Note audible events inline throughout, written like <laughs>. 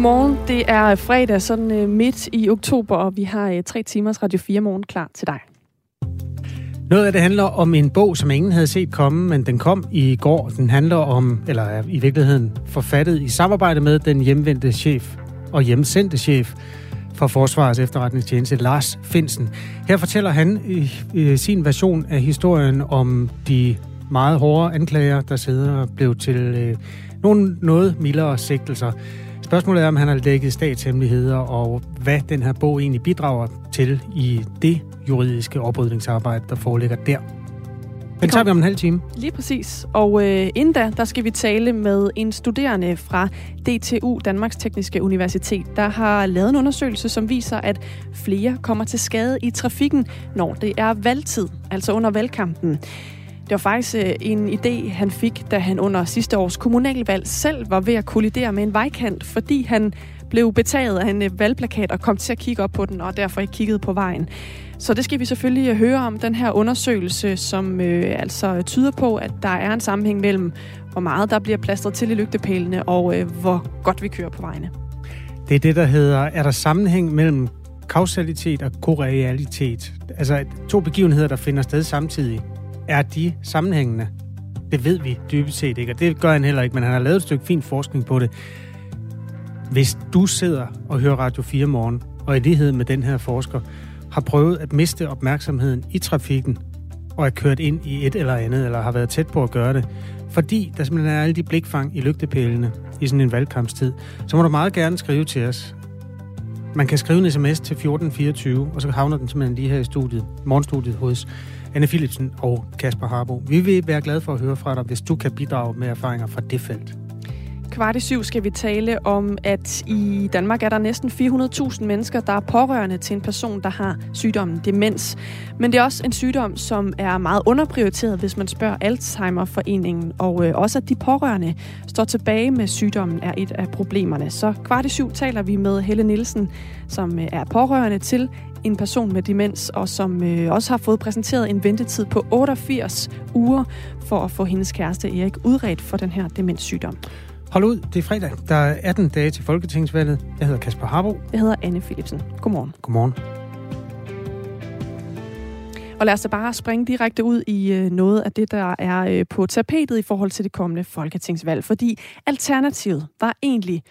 Godmorgen. Det er fredag, sådan øh, midt i oktober, og vi har øh, tre timers Radio 4 morgen klar til dig. Noget af det handler om en bog, som ingen havde set komme, men den kom i går. Den handler om, eller er i virkeligheden forfattet i samarbejde med den hjemvendte chef og hjemsendte chef for Forsvarets efterretningstjeneste, Lars Finsen. Her fortæller han i, i sin version af historien om de meget hårde anklager, der sidder og blev til øh, nogle noget mildere sigtelser. Spørgsmålet er, om han har dækket statshemmeligheder, og hvad den her bog egentlig bidrager til i det juridiske oprydningsarbejde, der foreligger der. Den tager vi om en halv time. Lige præcis. Og øh, inden da, der skal vi tale med en studerende fra DTU, Danmarks Tekniske Universitet, der har lavet en undersøgelse, som viser, at flere kommer til skade i trafikken, når det er valgtid, altså under valgkampen. Det var faktisk øh, en idé, han fik, da han under sidste års kommunalvalg selv var ved at kollidere med en vejkant, fordi han blev betaget af en øh, valgplakat og kom til at kigge op på den, og derfor ikke kiggede på vejen. Så det skal vi selvfølgelig øh, høre om, den her undersøgelse, som øh, altså tyder på, at der er en sammenhæng mellem, hvor meget der bliver plastret til i lygtepælene, og øh, hvor godt vi kører på vejene. Det er det, der hedder, er der sammenhæng mellem kausalitet og korealitet? Altså to begivenheder, der finder sted samtidig. Er de sammenhængende? Det ved vi dybest set ikke, og det gør han heller ikke, men han har lavet et stykke fin forskning på det. Hvis du sidder og hører Radio 4 morgen, og i lighed med den her forsker, har prøvet at miste opmærksomheden i trafikken, og er kørt ind i et eller andet, eller har været tæt på at gøre det, fordi der simpelthen er alle de blikfang i lygtepælene i sådan en valgkampstid, så må du meget gerne skrive til os. Man kan skrive en sms til 1424, og så havner den simpelthen lige her i studiet, morgenstudiet hos Anne Philipsen og Kasper Harbo. Vi vil være glade for at høre fra dig, hvis du kan bidrage med erfaringer fra det felt. Kvart i syv skal vi tale om, at i Danmark er der næsten 400.000 mennesker, der er pårørende til en person, der har sygdommen demens. Men det er også en sygdom, som er meget underprioriteret, hvis man spørger Alzheimerforeningen. Og øh, også at de pårørende står tilbage med sygdommen er et af problemerne. Så kvart i syv taler vi med Helle Nielsen, som øh, er pårørende til en person med demens, og som øh, også har fået præsenteret en ventetid på 88 uger for at få hendes kæreste Erik udredt for den her demenssygdom. Hold ud, det er fredag. Der er 18 dage til Folketingsvalget. Jeg hedder Kasper Harbo. Jeg hedder Anne Philipsen. Godmorgen. Godmorgen. Og lad os da bare springe direkte ud i øh, noget af det, der er øh, på tapetet i forhold til det kommende folketingsvalg. Fordi alternativet var egentlig,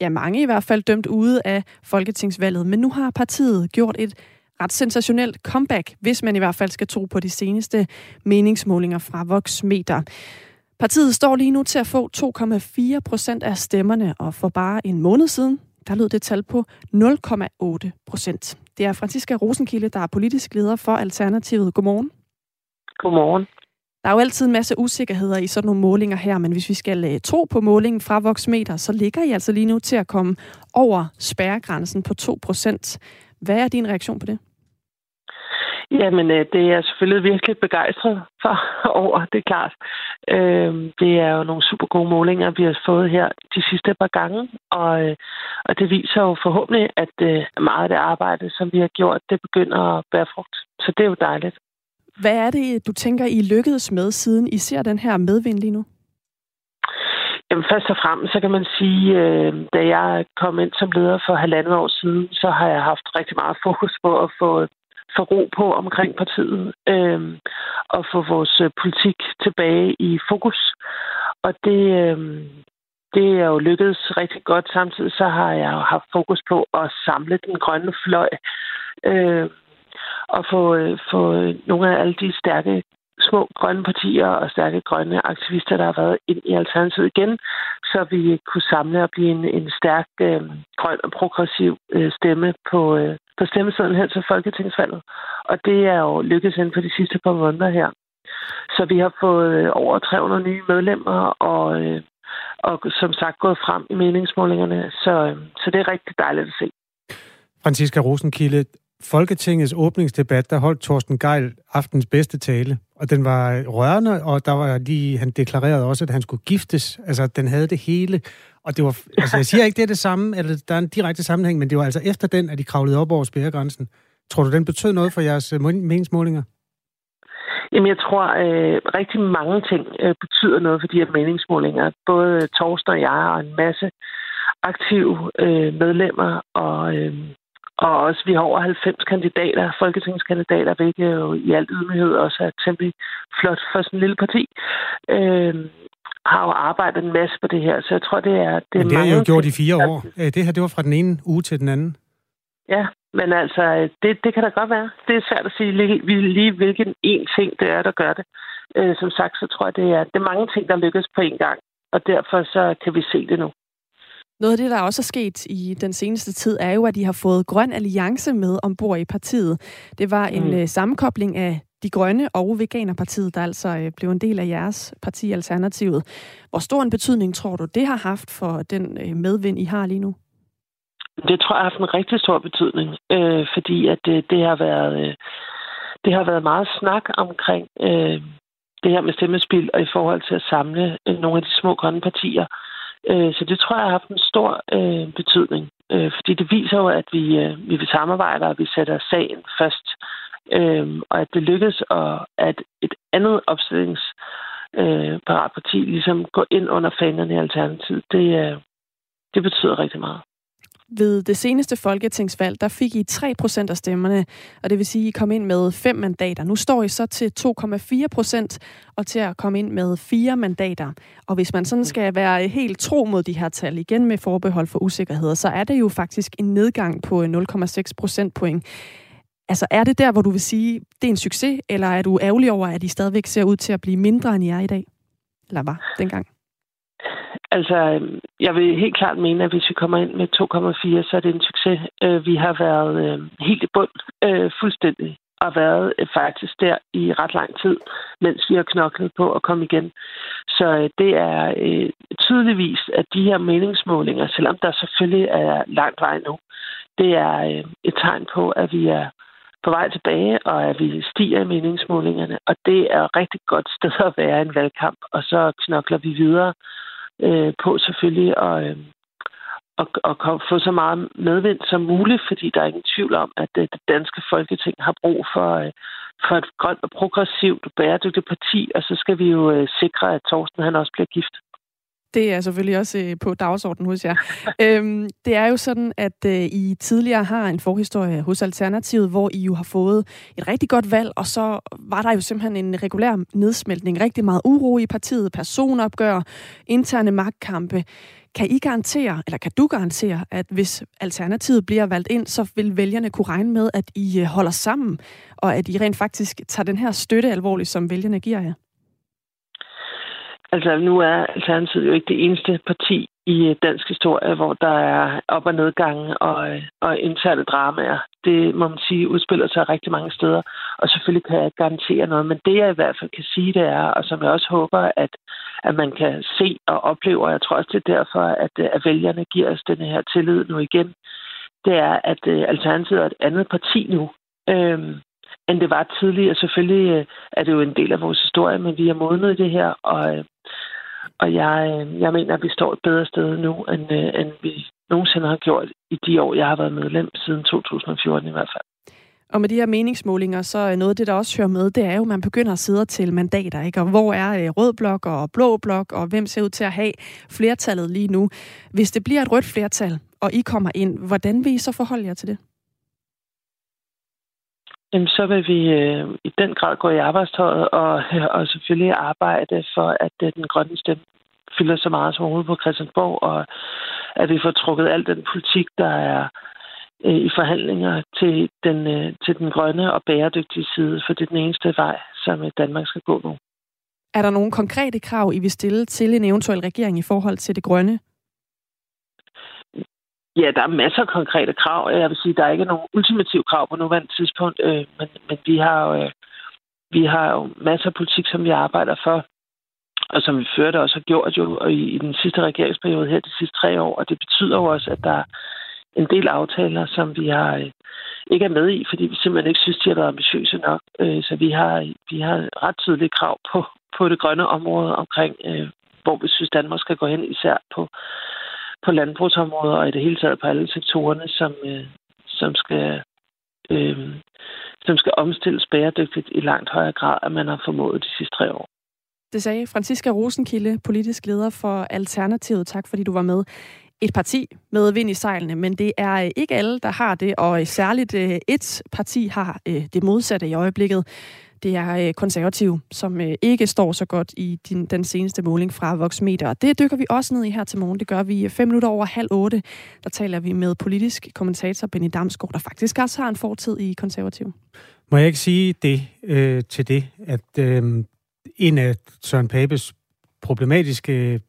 ja mange i hvert fald, dømt ude af folketingsvalget. Men nu har partiet gjort et ret sensationelt comeback, hvis man i hvert fald skal tro på de seneste meningsmålinger fra Voxmeter. Partiet står lige nu til at få 2,4 procent af stemmerne, og for bare en måned siden, der lød det tal på 0,8 procent. Det er Franziska Rosenkilde, der er politisk leder for Alternativet. Godmorgen. Godmorgen. Der er jo altid en masse usikkerheder i sådan nogle målinger her, men hvis vi skal uh, tro på målingen fra Voxmeter, så ligger I altså lige nu til at komme over spærregrænsen på 2%. Hvad er din reaktion på det? Jamen, øh, det er jeg selvfølgelig virkelig begejstret for <laughs> over, det er klart. Øhm, det er jo nogle super gode målinger, vi har fået her de sidste par gange, og, øh, og det viser jo forhåbentlig, at meget af det arbejde, som vi har gjort, det begynder at bære frugt. Så det er jo dejligt. Hvad er det, du tænker, I lykkedes med, siden I ser den her medvind lige nu? Jamen, først og fremmest, så kan man sige, øh, da jeg kom ind som leder for halvandet år siden, så har jeg haft rigtig meget fokus på at få få ro på omkring partiet øh, og få vores øh, politik tilbage i fokus. Og det, øh, det er jo lykkedes rigtig godt. Samtidig så har jeg jo haft fokus på at samle den grønne fløj øh, at få, øh, få øh, nogle af alle de stærke små grønne partier og stærke grønne aktivister, der har været ind i Alternativet igen, så vi kunne samle og blive en, en stærk øh, grøn og progressiv øh, stemme på, øh, på stemmesiden hen til Folketingsvalget. Og det er jo lykkedes inden for de sidste par måneder her. Så vi har fået øh, over 300 nye medlemmer, og, øh, og som sagt gået frem i meningsmålingerne. Så, øh, så det er rigtig dejligt at se. Franziska Rosenkilde, Folketingets åbningsdebat, der holdt Torsten Geil aftens bedste tale, og den var rørende, og der var lige, han deklarerede også, at han skulle giftes. Altså, den havde det hele. Og det var, altså, jeg siger ikke, det er det samme, eller der er en direkte sammenhæng, men det var altså efter den, at de kravlede op over spærregrænsen. Tror du, den betød noget for jeres øh, meningsmålinger? Jamen, jeg tror, øh, rigtig mange ting øh, betyder noget for de her meningsmålinger. Både Torsten og jeg og en masse aktive øh, medlemmer, og, øh, og også vi har over 90 kandidater, folketingskandidater, hvilket jo i alt ydmyghed også er temmelig flot for sådan en lille parti. Øh, har jo arbejdet en masse på det her, så jeg tror, det er... Det, men det har jeg jo gjort i fire år. Det her, det var fra den ene uge til den anden. Ja, men altså, det, det kan da godt være. Det er svært at sige lige, lige hvilken en ting det er, der gør det. Øh, som sagt, så tror jeg, det er, det er mange ting, der lykkes på en gang, og derfor så kan vi se det nu. Noget af det, der også er sket i den seneste tid, er jo, at de har fået Grøn Alliance med ombord i partiet. Det var en mm. Øh, sammenkobling af De Grønne og Veganerpartiet, der altså øh, blev en del af jeres parti Alternativet. Hvor stor en betydning tror du, det har haft for den øh, medvind, I har lige nu? Det tror jeg har haft en rigtig stor betydning, øh, fordi at det, det har været øh, det har været meget snak omkring øh, det her med stemmespil og i forhold til at samle øh, nogle af de små grønne partier. Øh, så det tror jeg har haft en stor øh, betydning, øh, fordi det viser jo, at vi, øh, vi vil samarbejde, og vi sætter sagen først, øh, og at det lykkes, og at et andet opstillingsparat øh, parti ligesom går ind under fanerne i Alternativet, det, øh, det betyder rigtig meget. Ved det seneste folketingsvalg, der fik I 3% af stemmerne, og det vil sige, at I kom ind med fem mandater. Nu står I så til 2,4% og til at komme ind med fire mandater. Og hvis man sådan skal være helt tro mod de her tal, igen med forbehold for usikkerheder, så er det jo faktisk en nedgang på 0,6 procentpoint. Altså er det der, hvor du vil sige, det er en succes, eller er du ærgerlig over, at I stadigvæk ser ud til at blive mindre, end I er i dag? Eller var dengang? Altså, jeg vil helt klart mene, at hvis vi kommer ind med 2,4, så er det en succes. Øh, vi har været øh, helt i bund øh, fuldstændig og været faktisk der i ret lang tid, mens vi har knoklet på at komme igen. Så det er tydeligvis, at de her meningsmålinger, selvom der selvfølgelig er langt vej nu, det er et tegn på, at vi er på vej tilbage, og at vi stiger i meningsmålingerne. Og det er et rigtig godt sted at være i en valgkamp, og så knokler vi videre øh, på selvfølgelig at, øh, og, og få så meget medvind som muligt, fordi der er ingen tvivl om, at det, det danske folketing har brug for, øh, for et grønt og progressivt bæredygtigt parti, og så skal vi jo øh, sikre, at Thorsten han også bliver gift. Det er selvfølgelig også øh, på dagsordenen hos jer. <laughs> øhm, det er jo sådan, at øh, I tidligere har en forhistorie hos Alternativet, hvor I jo har fået et rigtig godt valg, og så var der jo simpelthen en regulær nedsmeltning. Rigtig meget uro i partiet, personopgør, interne magtkampe. Kan I garantere, eller kan du garantere, at hvis Alternativet bliver valgt ind, så vil vælgerne kunne regne med, at I øh, holder sammen, og at I rent faktisk tager den her støtte alvorligt, som vælgerne giver jer? Altså, nu er Alternativet jo ikke det eneste parti i øh, dansk historie, hvor der er op- og nedgange og, øh, og interne dramaer. Det må man sige udspiller sig rigtig mange steder, og selvfølgelig kan jeg garantere noget. Men det, jeg i hvert fald kan sige, det er, og som jeg også håber, at, at man kan se og opleve, og jeg tror også, det er derfor, at, øh, at vælgerne giver os den her tillid nu igen, det er, at Alternativet er et andet parti nu. Øhm, end det var tidligere. Selvfølgelig øh, er det jo en del af vores historie, men vi er modnet i det her, og, øh, og jeg, øh, jeg mener, at vi står et bedre sted nu, end, øh, end vi nogensinde har gjort i de år, jeg har været medlem, siden 2014 i hvert fald. Og med de her meningsmålinger, så er noget af det, der også hører med, det er jo, at man begynder at sidde til mandater, ikke? Og hvor er øh, rød blok og blå blok, og hvem ser ud til at have flertallet lige nu? Hvis det bliver et rødt flertal, og I kommer ind, hvordan vil I så forholde jer til det? Jamen, så vil vi øh, i den grad gå i arbejdstøjet og, <laughs> og selvfølgelig arbejde for, at øh, den grønne stemme fylder så meget som overhovedet på Christiansborg, og at vi får trukket al den politik, der er øh, i forhandlinger til den, øh, til den grønne og bæredygtige side, for det er den eneste vej, som øh, Danmark skal gå nu. Er der nogle konkrete krav, I vil stille til en eventuel regering i forhold til det grønne? Ja, der er masser af konkrete krav. Jeg vil sige, der er ikke nogen ultimative krav på nuværende tidspunkt, øh, men, men vi har jo, øh, vi har jo masser af politik, som vi arbejder for, og som vi førte også har gjort jo i, i den sidste regeringsperiode her de sidste tre år, og det betyder jo også, at der er en del aftaler, som vi har øh, ikke er med i, fordi vi simpelthen ikke synes, de har været ambitiøse nok. Øh, så vi har, vi har ret tydelige krav på, på det grønne område omkring, øh, hvor vi synes, Danmark skal gå hen, især på på landbrugsområdet og i det hele taget på alle sektorerne, som, øh, som skal øh, som skal omstilles bæredygtigt i langt højere grad, end man har formået de sidste tre år. Det sagde Franziska Rosenkilde, politisk leder for Alternativet. Tak fordi du var med. Et parti med vind i sejlene, men det er øh, ikke alle, der har det, og særligt øh, et parti har øh, det modsatte i øjeblikket. Det er øh, konservative, konservativ, som øh, ikke står så godt i din, den seneste måling fra Voxmeter. Det dykker vi også ned i her til morgen. Det gør vi øh, fem minutter over halv otte. Der taler vi med politisk kommentator Benny Damsgaard, der faktisk også har en fortid i konservativ. Må jeg ikke sige det øh, til det, at øh, en af Søren Papes problematiske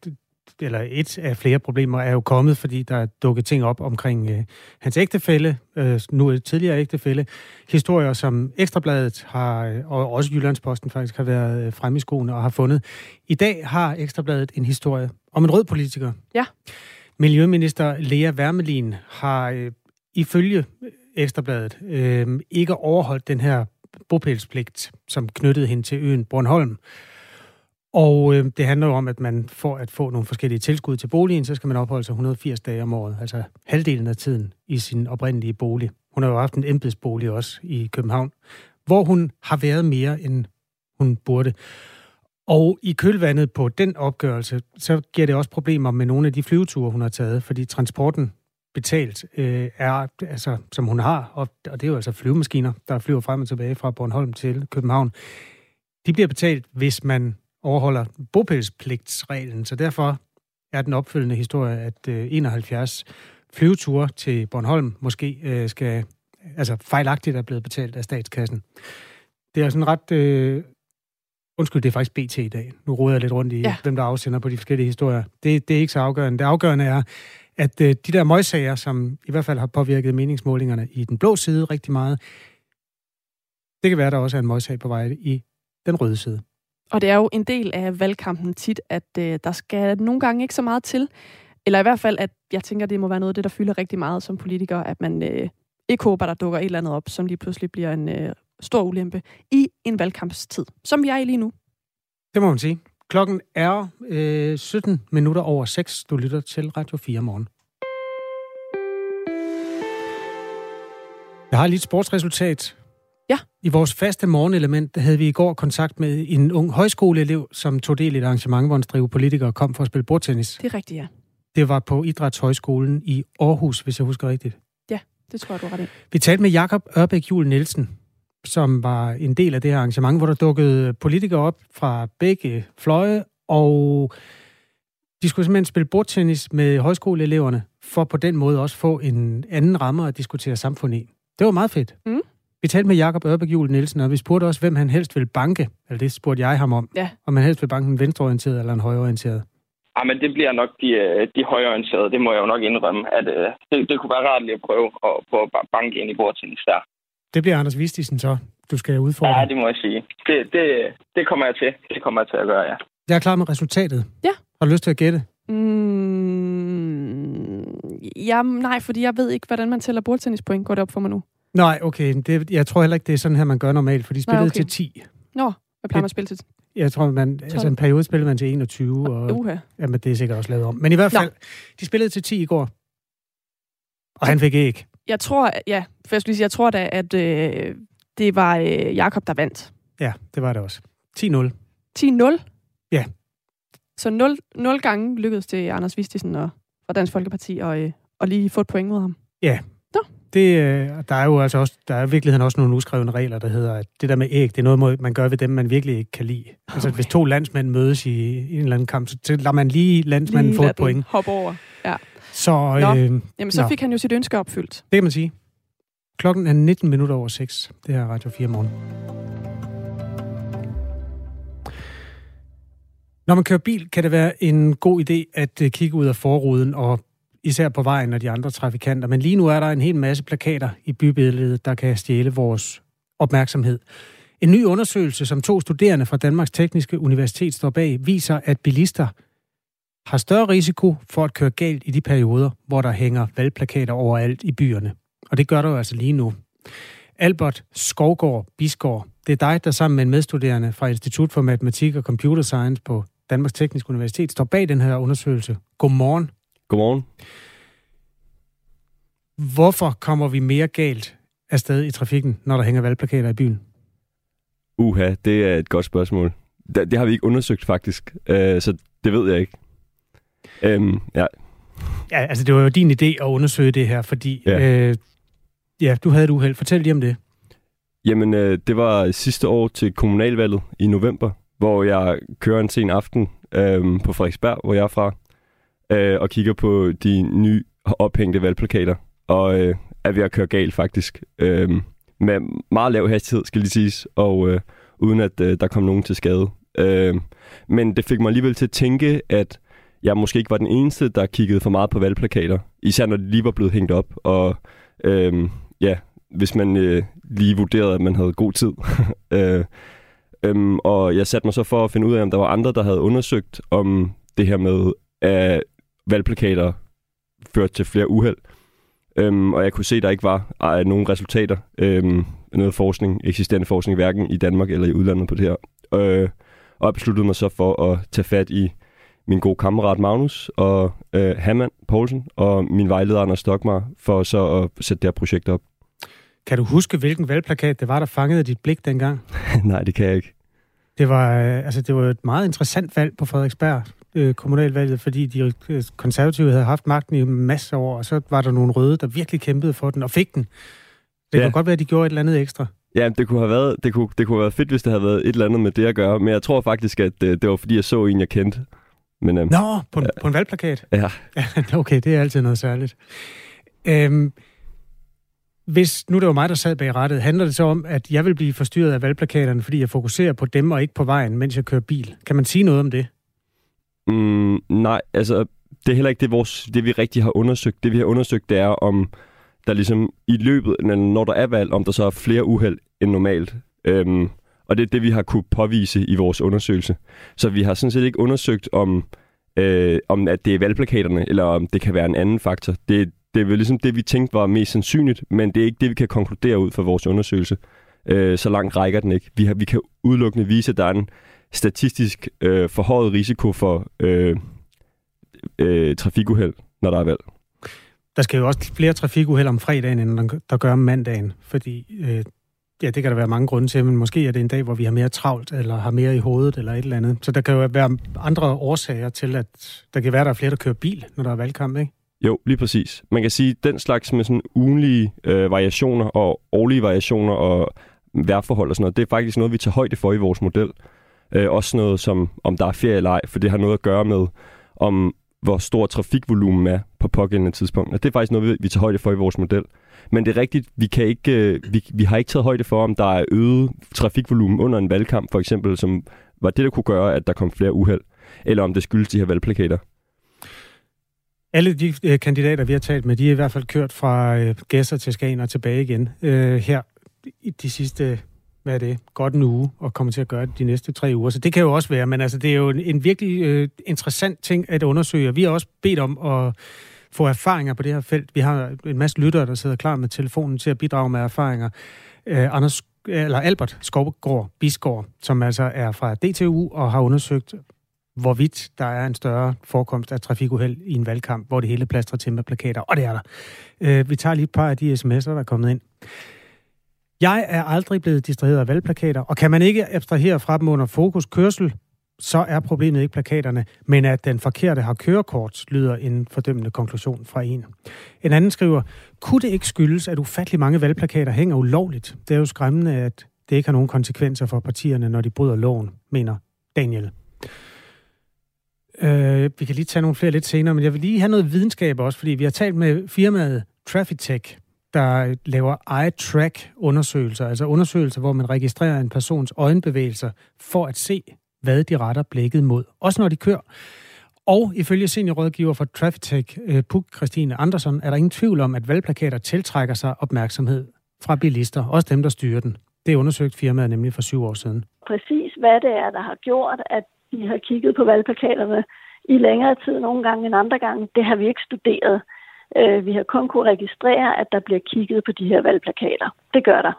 eller et af flere problemer er jo kommet, fordi der er dukket ting op omkring øh, hans ægtefælle, øh, nu et tidligere ægtefælle. Historier, som Ekstrabladet har, øh, og også Jyllandsposten faktisk har været øh, fremme i skoene og har fundet. I dag har Ekstrabladet en historie om en rød politiker. Ja. Miljøminister Lea Wermelin har øh, ifølge Ekstrabladet øh, ikke overholdt den her bopælspligt, som knyttede hende til øen Bornholm. Og øh, det handler jo om, at man for at få nogle forskellige tilskud til boligen, så skal man opholde sig 180 dage om året, altså halvdelen af tiden i sin oprindelige bolig. Hun har jo haft en embedsbolig også i København, hvor hun har været mere, end hun burde. Og i kølvandet på den opgørelse, så giver det også problemer med nogle af de flyveture, hun har taget, fordi transporten betalt øh, er, altså, som hun har, og, og det er jo altså flyvemaskiner, der flyver frem og tilbage fra Bornholm til København. De bliver betalt, hvis man overholder bopælspligtsreglen, så derfor er den opfølgende historie, at øh, 71 flyveture til Bornholm måske øh, skal, altså fejlagtigt er blevet betalt af statskassen. Det er sådan ret... Øh, undskyld, det er faktisk BT i dag. Nu råder jeg lidt rundt i, ja. hvem der afsender på de forskellige historier. Det, det er ikke så afgørende. Det afgørende er, at øh, de der møgsager, som i hvert fald har påvirket meningsmålingerne i den blå side rigtig meget, det kan være, der også er en møgssag på vej i den røde side. Og det er jo en del af valgkampen tit, at øh, der skal nogle gange ikke så meget til. Eller i hvert fald, at jeg tænker, det må være noget af det, der fylder rigtig meget som politiker, at man øh, ikke håber, der dukker et eller andet op, som lige pludselig bliver en øh, stor ulempe i en valgkampstid, som vi er i lige nu. Det må man sige. Klokken er øh, 17 minutter over 6. Du lytter til Radio 4 morgen. Jeg har lige et sportsresultat. Ja. I vores faste morgenelement havde vi i går kontakt med en ung højskoleelev, som tog del i et arrangement, hvor en strive politikere kom for at spille bordtennis. Det er rigtigt, ja. Det var på Idrætshøjskolen i Aarhus, hvis jeg husker rigtigt. Ja, det tror jeg, du ret i. Vi talte med Jakob Ørbæk Jul Nielsen, som var en del af det her arrangement, hvor der dukkede politikere op fra begge fløje, og de skulle simpelthen spille bordtennis med højskoleeleverne, for på den måde også få en anden ramme at diskutere samfund i. Det var meget fedt. Mm. Vi talte med Jakob Ørbæk Jul Nielsen, og vi spurgte også, hvem han helst vil banke. Eller det spurgte jeg ham om. Ja. Om han helst vil banke en venstreorienteret eller en højreorienteret. Ja, men det bliver nok de, øh, de højreorienterede. Det må jeg jo nok indrømme. At, uh, det, det kunne være rart lige at prøve at, prøve at banke ind i bordtennis der. Det bliver Anders Vistisen så, du skal udfordre. Ja, det må jeg sige. Det, det, det kommer jeg til. Det kommer jeg til at gøre, ja. Jeg er klar med resultatet. Ja. Har du lyst til at gætte? Mm, ja, nej, fordi jeg ved ikke, hvordan man tæller bordtennispoint. Går det op for mig nu? Nej, okay. Det, jeg tror heller ikke, det er sådan her, man gør normalt, for de spillede okay. til 10. Nå, hvad plejer man at spille til? Jeg tror, man, altså en periode spillede man til 21, og uh-huh. jamen, det er sikkert også lavet om. Men i hvert fald, Nå. de spillede til 10 i går, og han fik ikke. Jeg tror, ja, for jeg skulle sige, jeg tror da, at øh, det var øh, Jakob der vandt. Ja, det var det også. 10-0. 10-0? Ja. Så 0, 0 gange lykkedes det Anders Vistisen og, og Dansk Folkeparti at, øh, at lige få et point mod ham. Ja, det, øh, der er jo altså også, der er i virkeligheden også nogle uskrevne regler, der hedder, at det der med æg, det er noget, man gør ved dem, man virkelig ikke kan lide. Okay. Altså, hvis to landsmænd mødes i en eller anden kamp, så lader man lige landsmanden lige få et point. Hop over, ja. Så, Nå. Øh, Jamen, så nå. fik han jo sit ønske opfyldt. Det kan man sige. Klokken er 19 minutter over 6. Det her er Radio 4 morgen. Når man kører bil, kan det være en god idé at øh, kigge ud af forruden og især på vejen og de andre trafikanter. Men lige nu er der en hel masse plakater i bybilledet, der kan stjæle vores opmærksomhed. En ny undersøgelse, som to studerende fra Danmarks Tekniske Universitet står bag, viser, at bilister har større risiko for at køre galt i de perioder, hvor der hænger valgplakater overalt i byerne. Og det gør der jo altså lige nu. Albert Skovgård Bisgaard, det er dig, der sammen med en medstuderende fra Institut for Matematik og Computer Science på Danmarks Tekniske Universitet står bag den her undersøgelse. Godmorgen. Godmorgen. Hvorfor kommer vi mere galt afsted i trafikken, når der hænger valgplakater i byen? Uha, det er et godt spørgsmål. det, det har vi ikke undersøgt faktisk, øh, så det ved jeg ikke. Øhm, ja. Ja, altså det var jo din idé at undersøge det her, fordi ja, øh, ja du havde et uheld. Fortæl lige om det. Jamen, øh, det var sidste år til kommunalvalget i november, hvor jeg kører en sen aften øh, på Frederiksberg, hvor jeg er fra, øh, og kigger på de nye ophængte valgplakater, og øh, er ved at køre galt faktisk. Øh, med meget lav hastighed, skal lige siges, og øh, uden at øh, der kom nogen til skade. Øh, men det fik mig alligevel til at tænke, at jeg måske ikke var den eneste, der kiggede for meget på valgplakater. Især når de lige var blevet hængt op. Og øh, ja, hvis man øh, lige vurderede, at man havde god tid. <laughs> øh, øh, og jeg satte mig så for at finde ud af, om der var andre, der havde undersøgt om det her med, at valgplakater førte til flere uheld. Øhm, og jeg kunne se, at der ikke var øh, nogen resultater, øhm, noget forskning, eksisterende forskning, hverken i Danmark eller i udlandet på det her. Øh, og jeg besluttede mig så for at tage fat i min gode kammerat Magnus og øh, Hammond Poulsen og min vejleder Anders Stokmar for så at sætte det her projekt op. Kan du huske, hvilken valgplakat det var, der fangede dit blik dengang? <laughs> Nej, det kan jeg ikke. Det var, øh, altså, det var et meget interessant valg på Frederiksberg, øh, kommunalvalget, fordi de øh, konservative havde haft magten i masser af år, og så var der nogle røde, der virkelig kæmpede for den og fik den. Det ja. kan godt være, at de gjorde et eller andet ekstra. Ja, det kunne have været, det kunne, det kunne have været fedt, hvis det havde været et eller andet med det at gøre, men jeg tror faktisk, at det, det var fordi, jeg så en, jeg kendte. Men, øhm, Nå, på en, ja. på en valgplakat? Ja. <laughs> okay, det er altid noget særligt. Øhm, hvis nu det var mig, der sad bag rettet, handler det så om, at jeg vil blive forstyrret af valgplakaterne, fordi jeg fokuserer på dem og ikke på vejen, mens jeg kører bil? Kan man sige noget om det? Mm, nej, altså det er heller ikke det, vores, det, vi rigtig har undersøgt. Det, vi har undersøgt, det er, om der ligesom i løbet, når der er valg, om der så er flere uheld end normalt. Øhm, og det er det, vi har kunne påvise i vores undersøgelse. Så vi har sådan set ikke undersøgt, om, øh, om at det er valgplakaterne, eller om det kan være en anden faktor. Det, det er vel ligesom det, vi tænkte var mest sandsynligt, men det er ikke det, vi kan konkludere ud fra vores undersøgelse. Øh, så langt rækker den ikke. Vi, har, vi kan udelukkende vise, at der er en statistisk øh, forhøjet risiko for øh, øh, trafikuheld, når der er valg. Der skal jo også flere trafikuheld om fredagen, end der gør om mandagen, fordi øh, ja, det kan der være mange grunde til, men måske er det en dag, hvor vi har mere travlt, eller har mere i hovedet, eller et eller andet. Så der kan jo være andre årsager til, at der kan være, der er flere, der kører bil, når der er valgkamp, ikke? Jo, lige præcis. Man kan sige, at den slags med sådan ugenlige øh, variationer og årlige variationer og vejrforhold og sådan noget, det er faktisk noget, vi tager højde for i vores model. Øh, også noget som, om der er ferie eller ej, for det har noget at gøre med, om hvor stor trafikvolumen er på pågældende tidspunkt. Og det er faktisk noget, vi tager højde for i vores model. Men det er rigtigt, vi, kan ikke, øh, vi, vi har ikke taget højde for, om der er øget trafikvolumen under en valgkamp, for eksempel, som var det, der kunne gøre, at der kom flere uheld, eller om det skyldes de her valgplakater. Alle de øh, kandidater, vi har talt med, de er i hvert fald kørt fra øh, Gæsser til Skagen og tilbage igen øh, her i de sidste hvad er det, godt en uge, og kommer til at gøre det de næste tre uger. Så det kan jo også være, men altså, det er jo en, en virkelig øh, interessant ting at undersøge. Vi har også bedt om at få erfaringer på det her felt. Vi har en masse lyttere, der sidder klar med telefonen til at bidrage med erfaringer. Øh, Anders, eller Albert Skovgård Bisgaard, som altså er fra DTU og har undersøgt, hvorvidt der er en større forekomst af trafikuheld i en valgkamp, hvor det hele plastrer til med plakater. Og det er der. Øh, vi tager lige et par af de sms'er, der er kommet ind. Jeg er aldrig blevet distraheret af valgplakater, og kan man ikke abstrahere fra dem under fokus kørsel, så er problemet ikke plakaterne, men at den forkerte har kørekort, lyder en fordømmende konklusion fra en. En anden skriver, kunne det ikke skyldes, at ufattelig mange valgplakater hænger ulovligt? Det er jo skræmmende, at det ikke har nogen konsekvenser for partierne, når de bryder loven, mener Daniel. Øh, vi kan lige tage nogle flere lidt senere, men jeg vil lige have noget videnskab også, fordi vi har talt med firmaet Traffic der laver eye-track-undersøgelser, altså undersøgelser, hvor man registrerer en persons øjenbevægelser for at se, hvad de retter blikket mod, også når de kører. Og ifølge seniorrådgiver for Trafitech, øh, Puk Christine Andersen, er der ingen tvivl om, at valgplakater tiltrækker sig opmærksomhed fra bilister, også dem, der styrer den. Det undersøgt firmaet nemlig for syv år siden. Præcis hvad det er, der har gjort, at de har kigget på valgplakaterne i længere tid nogle gange end andre gange, det har vi ikke studeret. Øh, vi har kun kunne registrere, at der bliver kigget på de her valgplakater. Det gør der.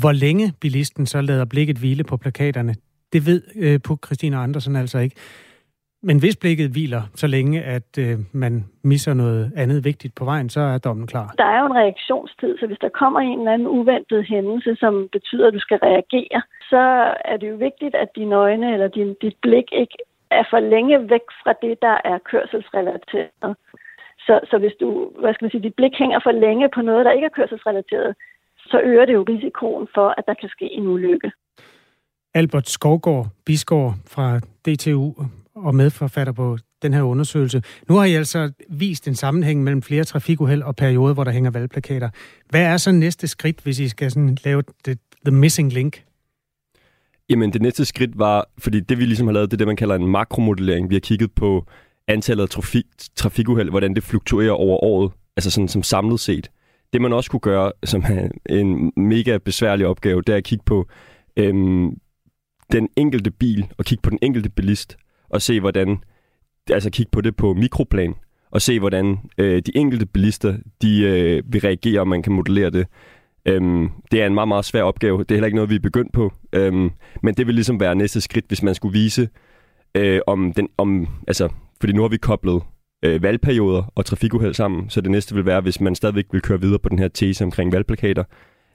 Hvor længe bilisten så lader blikket hvile på plakaterne, det ved øh, på Christina Andersen altså ikke. Men hvis blikket hviler så længe, at øh, man misser noget andet vigtigt på vejen, så er dommen klar. Der er jo en reaktionstid, så hvis der kommer en eller anden uventet hændelse, som betyder, at du skal reagere, så er det jo vigtigt, at dine øjne eller din, dit blik ikke er for længe væk fra det, der er kørselsrelateret. Så, så hvis du, hvad skal man sige, dit blik hænger for længe på noget, der ikke er kørselsrelateret, så øger det jo risikoen for, at der kan ske en ulykke. Albert Skovgaard, biskår fra DTU og medforfatter på den her undersøgelse. Nu har I altså vist en sammenhæng mellem flere trafikuheld og perioder, hvor der hænger valgplakater. Hvad er så næste skridt, hvis I skal sådan lave det, the missing link? Jamen, det næste skridt var, fordi det vi ligesom har lavet, det er det, man kalder en makromodellering. Vi har kigget på antallet af trafik, trafikuheld, hvordan det fluktuerer over året, altså sådan som samlet set. Det man også kunne gøre, som er en mega besværlig opgave, det er at kigge på øhm, den enkelte bil, og kigge på den enkelte bilist, og se hvordan, altså kigge på det på mikroplan, og se hvordan øh, de enkelte bilister, de øh, vil reagere, og man kan modellere det. Øhm, det er en meget, meget svær opgave. Det er heller ikke noget, vi er begyndt på. Øhm, men det vil ligesom være næste skridt, hvis man skulle vise, øh, om den, om, altså, fordi nu har vi koblet øh, valgperioder og trafikuheld sammen, så det næste vil være, hvis man stadigvæk vil køre videre på den her tese omkring valgplakater,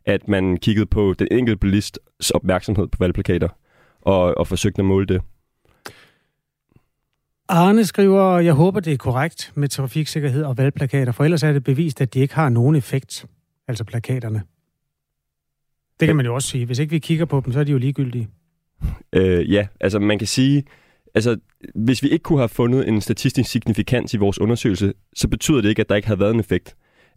at man kiggede på den enkelte bilists opmærksomhed på valgplakater og, og forsøgte at måle det. Arne skriver, jeg håber, det er korrekt med trafiksikkerhed og valgplakater, for ellers er det bevist, at de ikke har nogen effekt, altså plakaterne. Det kan man jo også sige. Hvis ikke vi kigger på dem, så er de jo ligegyldige. Øh, ja, altså man kan sige, altså hvis vi ikke kunne have fundet en statistisk signifikans i vores undersøgelse, så betyder det ikke, at der ikke havde været en effekt.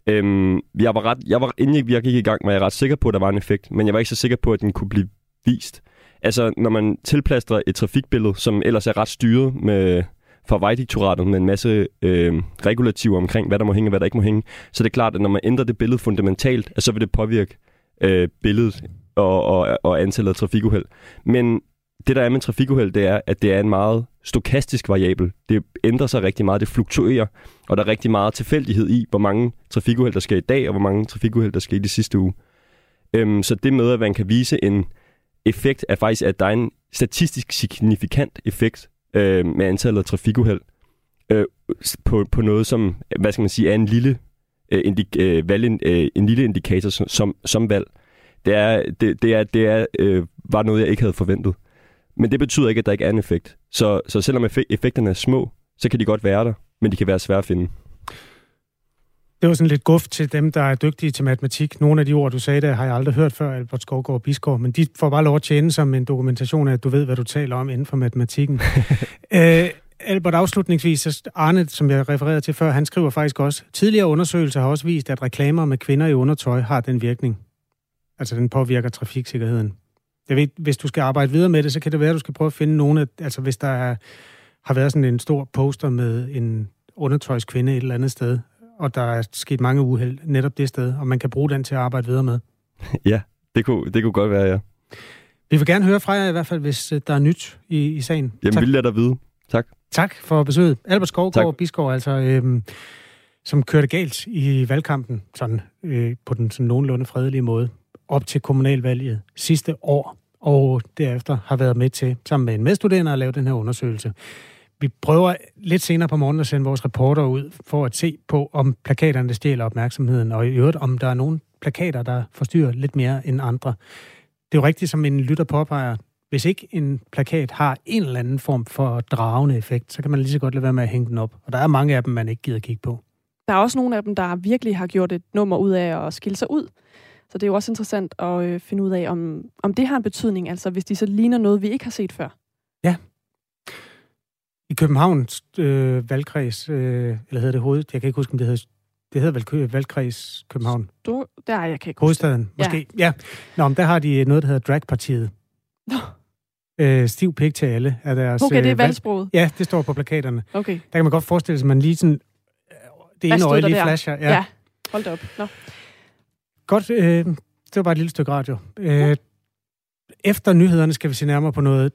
Øhm, jeg var ret, jeg var, inden jeg gik i gang, var jeg ret sikker på, at der var en effekt, men jeg var ikke så sikker på, at den kunne blive vist. Altså, når man tilplaster et trafikbillede, som ellers er ret styret med, fra Vejdirektoratet med en masse øh, regulativer omkring, hvad der må hænge og hvad der ikke må hænge, så det er klart, at når man ændrer det billede fundamentalt, så vil det påvirke øh, billedet og, og, og antallet af trafikuheld. Men det, der er med trafikuheld, det er, at det er en meget stokastisk variabel. Det ændrer sig rigtig meget, det fluktuerer, og der er rigtig meget tilfældighed i, hvor mange trafikuheld, der sker i dag, og hvor mange trafikuheld, der sker i de sidste uge. Øhm, så det med, at man kan vise en effekt, er faktisk, at der er en statistisk signifikant effekt øh, med antallet af trafikuheld øh, på, på noget, som, hvad skal man sige, er en lille, øh, indik, øh, valg, øh, en lille indikator som, som, som valg. Det, er, det, det, er, det er, øh, var noget, jeg ikke havde forventet. Men det betyder ikke, at der ikke er en effekt. Så, så selvom effekterne er små, så kan de godt være der, men de kan være svære at finde. Det var sådan lidt guf til dem, der er dygtige til matematik. Nogle af de ord, du sagde der, har jeg aldrig hørt før, Albert Skovgaard og Biskov, men de får bare lov at tjene som en dokumentation af, at du ved, hvad du taler om inden for matematikken. <laughs> øh, Albert, afslutningsvis, Arne, som jeg refererede til før, han skriver faktisk også, tidligere undersøgelser har også vist, at reklamer med kvinder i undertøj har den virkning. Altså, den påvirker trafiksikkerheden. Jeg ved, hvis du skal arbejde videre med det, så kan det være, at du skal prøve at finde nogle af, altså hvis der er, har været sådan en stor poster med en undertøjskvinde et eller andet sted, og der er sket mange uheld netop det sted, og man kan bruge den til at arbejde videre med. <laughs> Ja, det kunne, det kunne godt være, ja. Vi vil gerne høre fra jer i hvert fald, hvis øh, der er nyt i, i sagen. Jamen, tak. vi lader dig vide. Tak. Tak for besøget. Albert Skovgaard Biskov, altså, øhm, som kørte galt i valgkampen, sådan, øh, på den sådan nogenlunde fredelige måde, op til kommunalvalget sidste år, og derefter har været med til, sammen med en medstuderende, at lave den her undersøgelse. Vi prøver lidt senere på morgenen at sende vores reporter ud for at se på, om plakaterne stjæler opmærksomheden, og i øvrigt, om der er nogle plakater, der forstyrrer lidt mere end andre. Det er jo rigtigt, som en lytter påpeger, hvis ikke en plakat har en eller anden form for dragende effekt, så kan man lige så godt lade være med at hænge den op. Og der er mange af dem, man ikke gider kigge på. Der er også nogle af dem, der virkelig har gjort et nummer ud af at skille sig ud. Så det er jo også interessant at øh, finde ud af, om, om det har en betydning, altså hvis de så ligner noget, vi ikke har set før. Ja, i Københavns øh, valgkreds, øh, eller hedder det hoved, jeg kan ikke huske, om det hedder, det hedder vel valgkreds København. Stor, der er jeg kan ikke Hovedstaden, måske. Ja. ja. Nå, men der har de noget, der hedder dragpartiet. Nå. Øh, stiv pik til alle er deres... Okay, det er øh, valgsproget? Ja, det står på plakaterne. Okay. Der kan man godt forestille sig, at man lige sådan... Øh, det ene øje lige flasher. Ja. ja, hold da op. Nå. Godt, øh, det var bare et lille stykke radio. Øh, efter nyhederne skal vi se nærmere på noget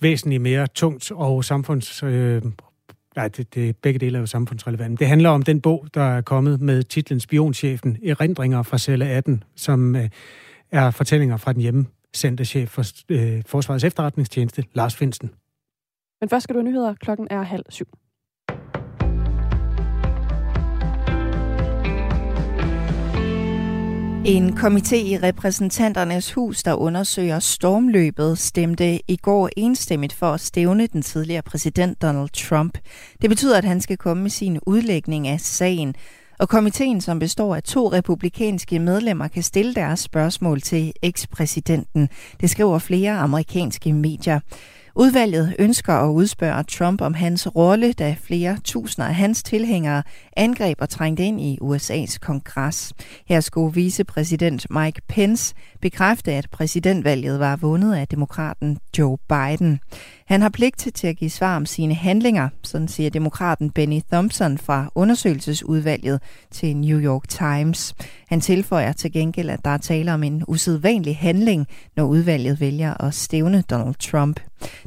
væsentligt mere tungt og samfunds... Øh, nej, det, det, begge dele er jo samfundsrelevant. Det handler om den bog, der er kommet med titlen Spionchefen, erindringer fra celle 18, som øh, er fortællinger fra den hjemmesendte chef for øh, Forsvarets efterretningstjeneste, Lars Finsen. Men først skal du have nyheder. Klokken er halv syv. En komité i repræsentanternes hus, der undersøger stormløbet, stemte i går enstemmigt for at stævne den tidligere præsident Donald Trump. Det betyder, at han skal komme med sin udlægning af sagen. Og komiteen, som består af to republikanske medlemmer, kan stille deres spørgsmål til ekspræsidenten. Det skriver flere amerikanske medier. Udvalget ønsker at udspørge Trump om hans rolle, da flere tusinder af hans tilhængere angreb og trængte ind i USA's kongres. Her skulle vicepræsident Mike Pence bekræfte, at præsidentvalget var vundet af demokraten Joe Biden. Han har pligt til at give svar om sine handlinger, sådan siger demokraten Benny Thompson fra undersøgelsesudvalget til New York Times. Han tilføjer til gengæld, at der er tale om en usædvanlig handling, når udvalget vælger at stævne Donald Trump.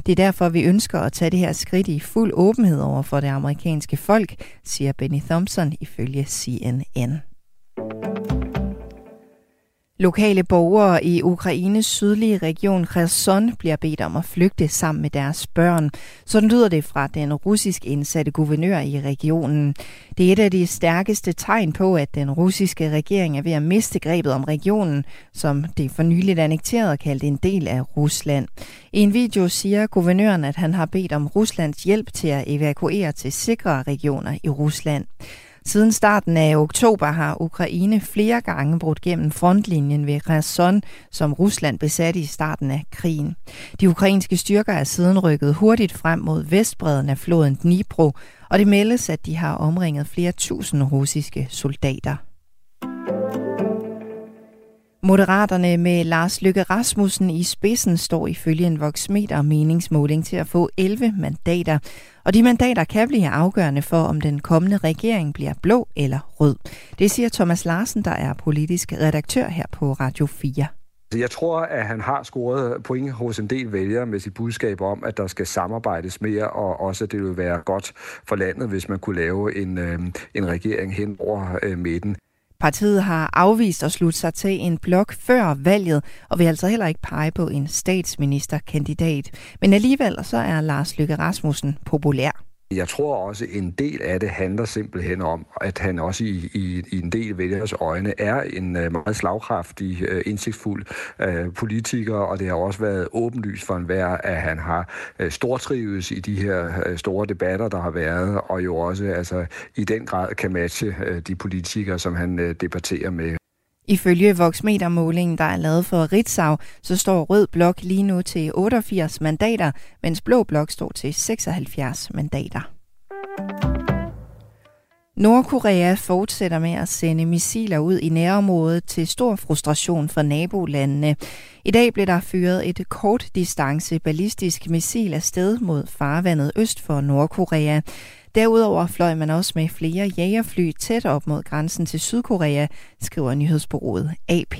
Det er derfor, vi ønsker at tage det her skridt i fuld åbenhed over for det amerikanske folk, siger Benny Thompson ifølge CNN. Lokale borgere i Ukraines sydlige region Kherson bliver bedt om at flygte sammen med deres børn. Sådan lyder det fra den russisk indsatte guvernør i regionen. Det er et af de stærkeste tegn på, at den russiske regering er ved at miste grebet om regionen, som det for nyligt annekterede kaldt en del af Rusland. I en video siger guvernøren, at han har bedt om Ruslands hjælp til at evakuere til sikre regioner i Rusland. Siden starten af oktober har Ukraine flere gange brudt gennem frontlinjen ved Kherson, som Rusland besatte i starten af krigen. De ukrainske styrker er siden rykket hurtigt frem mod vestbredden af floden Dnipro, og det meldes, at de har omringet flere tusind russiske soldater. Moderaterne med Lars Lykke Rasmussen i spidsen står ifølge en voksmeter meningsmåling til at få 11 mandater. Og de mandater kan blive afgørende for, om den kommende regering bliver blå eller rød. Det siger Thomas Larsen, der er politisk redaktør her på Radio 4. Jeg tror, at han har scoret point hos en del vælgere med sit budskab om, at der skal samarbejdes mere, og også at det vil være godt for landet, hvis man kunne lave en, øh, en regering hen over øh, midten. Partiet har afvist at slutte sig til en blok før valget, og vil altså heller ikke pege på en statsministerkandidat. Men alligevel så er Lars Løkke Rasmussen populær. Jeg tror også, en del af det handler simpelthen om, at han også i, i, i en del vælgers øjne er en øh, meget slagkraftig, øh, indsigtsfuld øh, politiker, og det har også været åbenlyst for enhver, at han har øh, stortrives i de her store debatter, der har været, og jo også altså, i den grad kan matche de politikere, som han debatterer med. Ifølge voksmetermålingen, der er lavet for Ritzau, så står Rød Blok lige nu til 88 mandater, mens Blå Blok står til 76 mandater. Nordkorea fortsætter med at sende missiler ud i nærområdet til stor frustration for nabolandene. I dag blev der fyret et kortdistance ballistisk missil afsted mod farvandet øst for Nordkorea. Derudover fløj man også med flere jagerfly tæt op mod grænsen til Sydkorea, skriver nyhedsbureauet AP.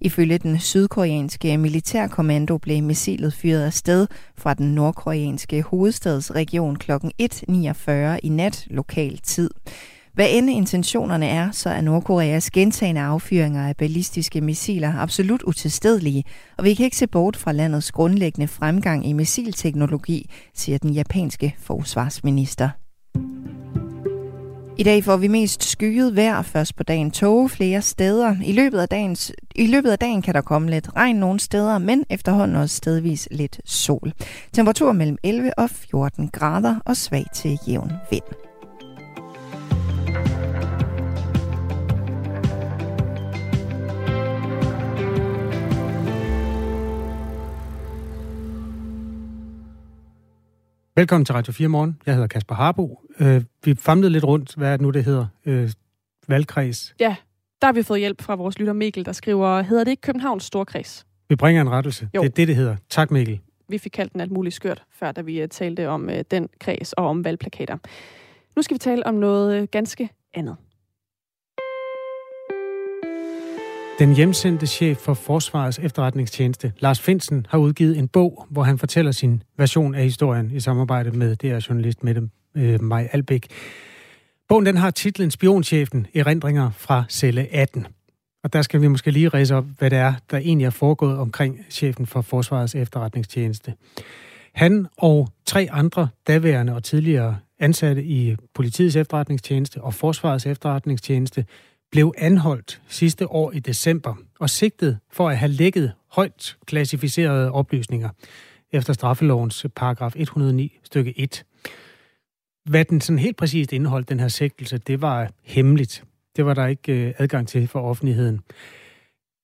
Ifølge den sydkoreanske militærkommando blev missilet fyret afsted fra den nordkoreanske hovedstadsregion kl. 1.49 i nat lokal tid. Hvad end intentionerne er, så er Nordkoreas gentagende affyringer af ballistiske missiler absolut utilstedelige, og vi kan ikke se bort fra landets grundlæggende fremgang i missilteknologi, siger den japanske forsvarsminister. I dag får vi mest skyet vejr først på dagen tåge flere steder. I løbet, af dagens, I løbet af dagen kan der komme lidt regn nogle steder, men efterhånden også stedvis lidt sol. Temperatur mellem 11 og 14 grader og svag til jævn vind. Velkommen til Radio 4 Morgen. Jeg hedder Kasper Harbo. Øh, vi famlede lidt rundt, hvad det nu, det hedder? Øh, valgkreds. Ja, der har vi fået hjælp fra vores lytter Mikkel, der skriver, hedder det ikke Københavns Storkreds? Vi bringer en rettelse. Jo. Det er det, det hedder. Tak, Mikkel. Vi fik kaldt den alt muligt skørt, før da vi uh, talte om uh, den kreds og om valgplakater. Nu skal vi tale om noget uh, ganske andet. Den hjemsendte chef for Forsvarets efterretningstjeneste, Lars Finsen, har udgivet en bog, hvor han fortæller sin version af historien i samarbejde med DR journalist Mette øh, Maj Albæk. Bogen den har titlen Spionchefen, erindringer fra celle 18. Og der skal vi måske lige ræse op, hvad det er, der egentlig er foregået omkring chefen for Forsvarets efterretningstjeneste. Han og tre andre daværende og tidligere ansatte i politiets efterretningstjeneste og forsvarets efterretningstjeneste blev anholdt sidste år i december og sigtet for at have lækket højt klassificerede oplysninger efter straffelovens paragraf 109 stykke 1. Hvad den sådan helt præcist indeholdt, den her sigtelse, det var hemmeligt. Det var der ikke øh, adgang til for offentligheden.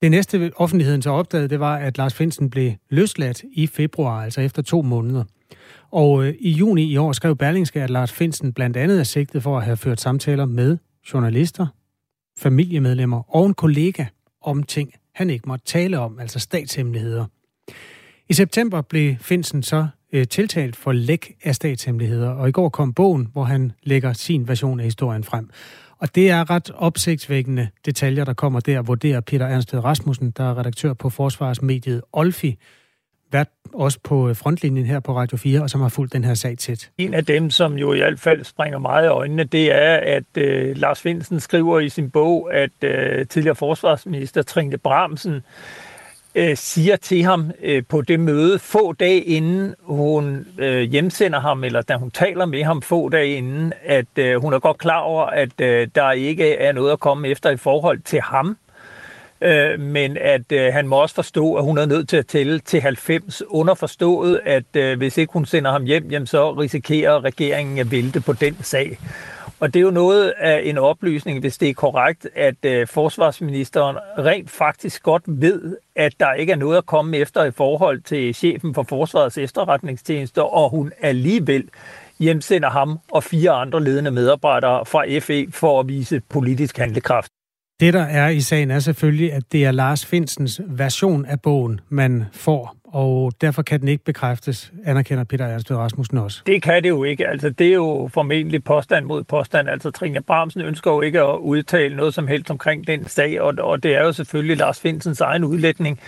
Det næste offentligheden så opdagede, det var, at Lars Finsen blev løsladt i februar, altså efter to måneder. Og øh, i juni i år skrev Berlingske, at Lars Finsen blandt andet er sigtet for at have ført samtaler med journalister, familiemedlemmer og en kollega om ting, han ikke måtte tale om, altså statshemmeligheder. I september blev Finsen så øh, tiltalt for læk af statshemmeligheder, og i går kom bogen, hvor han lægger sin version af historien frem. Og det er ret opsigtsvækkende detaljer, der kommer der, vurderer Peter Ernsted Rasmussen, der er redaktør på forsvarsmediet Olfi, været også på øh, frontlinjen her på Radio 4, og som har fulgt den her sag tæt. En af dem, som jo i hvert fald springer meget i øjnene, det er, at øh, Lars Finsen skriver i sin bog, at øh, tidligere forsvarsminister Trine Bramsen øh, siger til ham øh, på det møde få dage inden hun øh, hjemsender ham, eller da hun taler med ham få dage inden, at øh, hun er godt klar over, at øh, der ikke er noget at komme efter i forhold til ham, øh, men at øh, han må også forstå, at hun er nødt til at tælle til 90, underforstået, at øh, hvis ikke hun sender ham hjem, jamen, så risikerer regeringen at vælte på den sag. Og det er jo noget af en oplysning, hvis det er korrekt, at øh, forsvarsministeren rent faktisk godt ved, at der ikke er noget at komme efter i forhold til chefen for Forsvarets efterretningstjeneste, og hun alligevel hjemsender ham og fire andre ledende medarbejdere fra FE for at vise politisk handlekraft. Det, der er i sagen, er selvfølgelig, at det er Lars Finsens version af bogen, man får og derfor kan den ikke bekræftes, anerkender Peter Ernstved Rasmussen også. Det kan det jo ikke. Altså, det er jo formentlig påstand mod påstand. Altså, Trine Bramsen ønsker jo ikke at udtale noget som helst omkring den sag, og, og det er jo selvfølgelig Lars Finsens egen udlægning,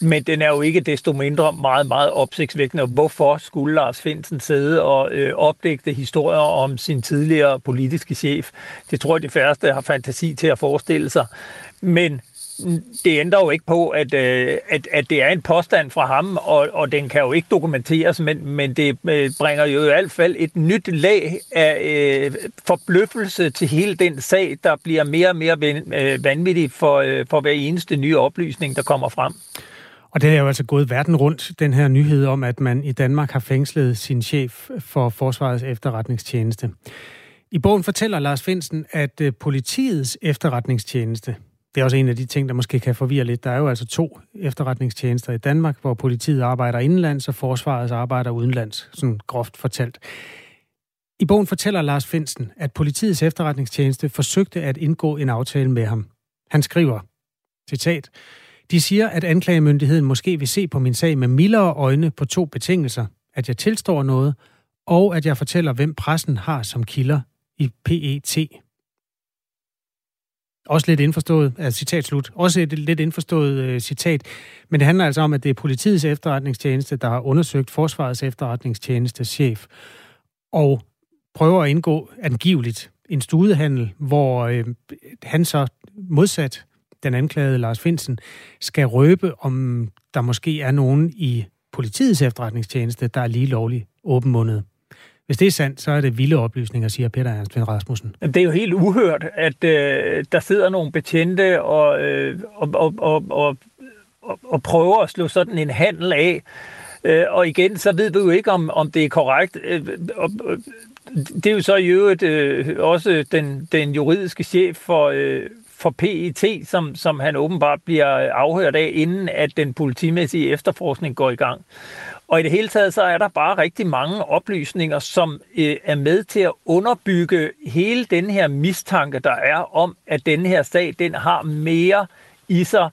men den er jo ikke desto mindre meget, meget opsigtsvækkende. Hvorfor skulle Lars Finsen sidde og øh, opdægte historier om sin tidligere politiske chef? Det tror jeg, de færreste har fantasi til at forestille sig. Men det ændrer jo ikke på, at, øh, at, at det er en påstand fra ham, og, og den kan jo ikke dokumenteres, men, men det øh, bringer jo i hvert fald et nyt lag af øh, forbløffelse til hele den sag, der bliver mere og mere øh, vanvittig for, øh, for hver eneste nye oplysning, der kommer frem. Og det er jo altså gået verden rundt, den her nyhed om, at man i Danmark har fængslet sin chef for Forsvarets efterretningstjeneste. I bogen fortæller Lars Finsen, at øh, politiets efterretningstjeneste det er også en af de ting, der måske kan forvirre lidt. Der er jo altså to efterretningstjenester i Danmark, hvor politiet arbejder indenlands, og forsvaret arbejder udenlands, sådan groft fortalt. I bogen fortæller Lars Finsen, at politiets efterretningstjeneste forsøgte at indgå en aftale med ham. Han skriver, citat, De siger, at anklagemyndigheden måske vil se på min sag med mildere øjne på to betingelser. At jeg tilstår noget, og at jeg fortæller, hvem pressen har som kilder i PET. Også lidt indforstået, altså citat slut. Også et lidt indforstået øh, citat. Men det handler altså om, at det er politiets efterretningstjeneste, der har undersøgt Forsvarets efterretningstjenestes chef. Og prøver at indgå angiveligt en studehandel, hvor øh, han så modsat den anklagede Lars Finsen, skal røbe, om der måske er nogen i politiets efterretningstjeneste, der er lige lovlig åbenmundet. Hvis det er sandt, så er det vilde oplysninger, siger Peter Ernst Rasmussen. Det er jo helt uhørt, at øh, der sidder nogle betjente og, øh, og, og, og, og, og prøver at slå sådan en handel af. Øh, og igen, så ved vi jo ikke, om, om det er korrekt. Øh, og, det er jo så i øvrigt øh, også den, den juridiske chef for, øh, for PET, som, som han åbenbart bliver afhørt af, inden at den politimæssige efterforskning går i gang. Og i det hele taget, så er der bare rigtig mange oplysninger, som øh, er med til at underbygge hele den her mistanke, der er om, at den her sag, den har mere i sig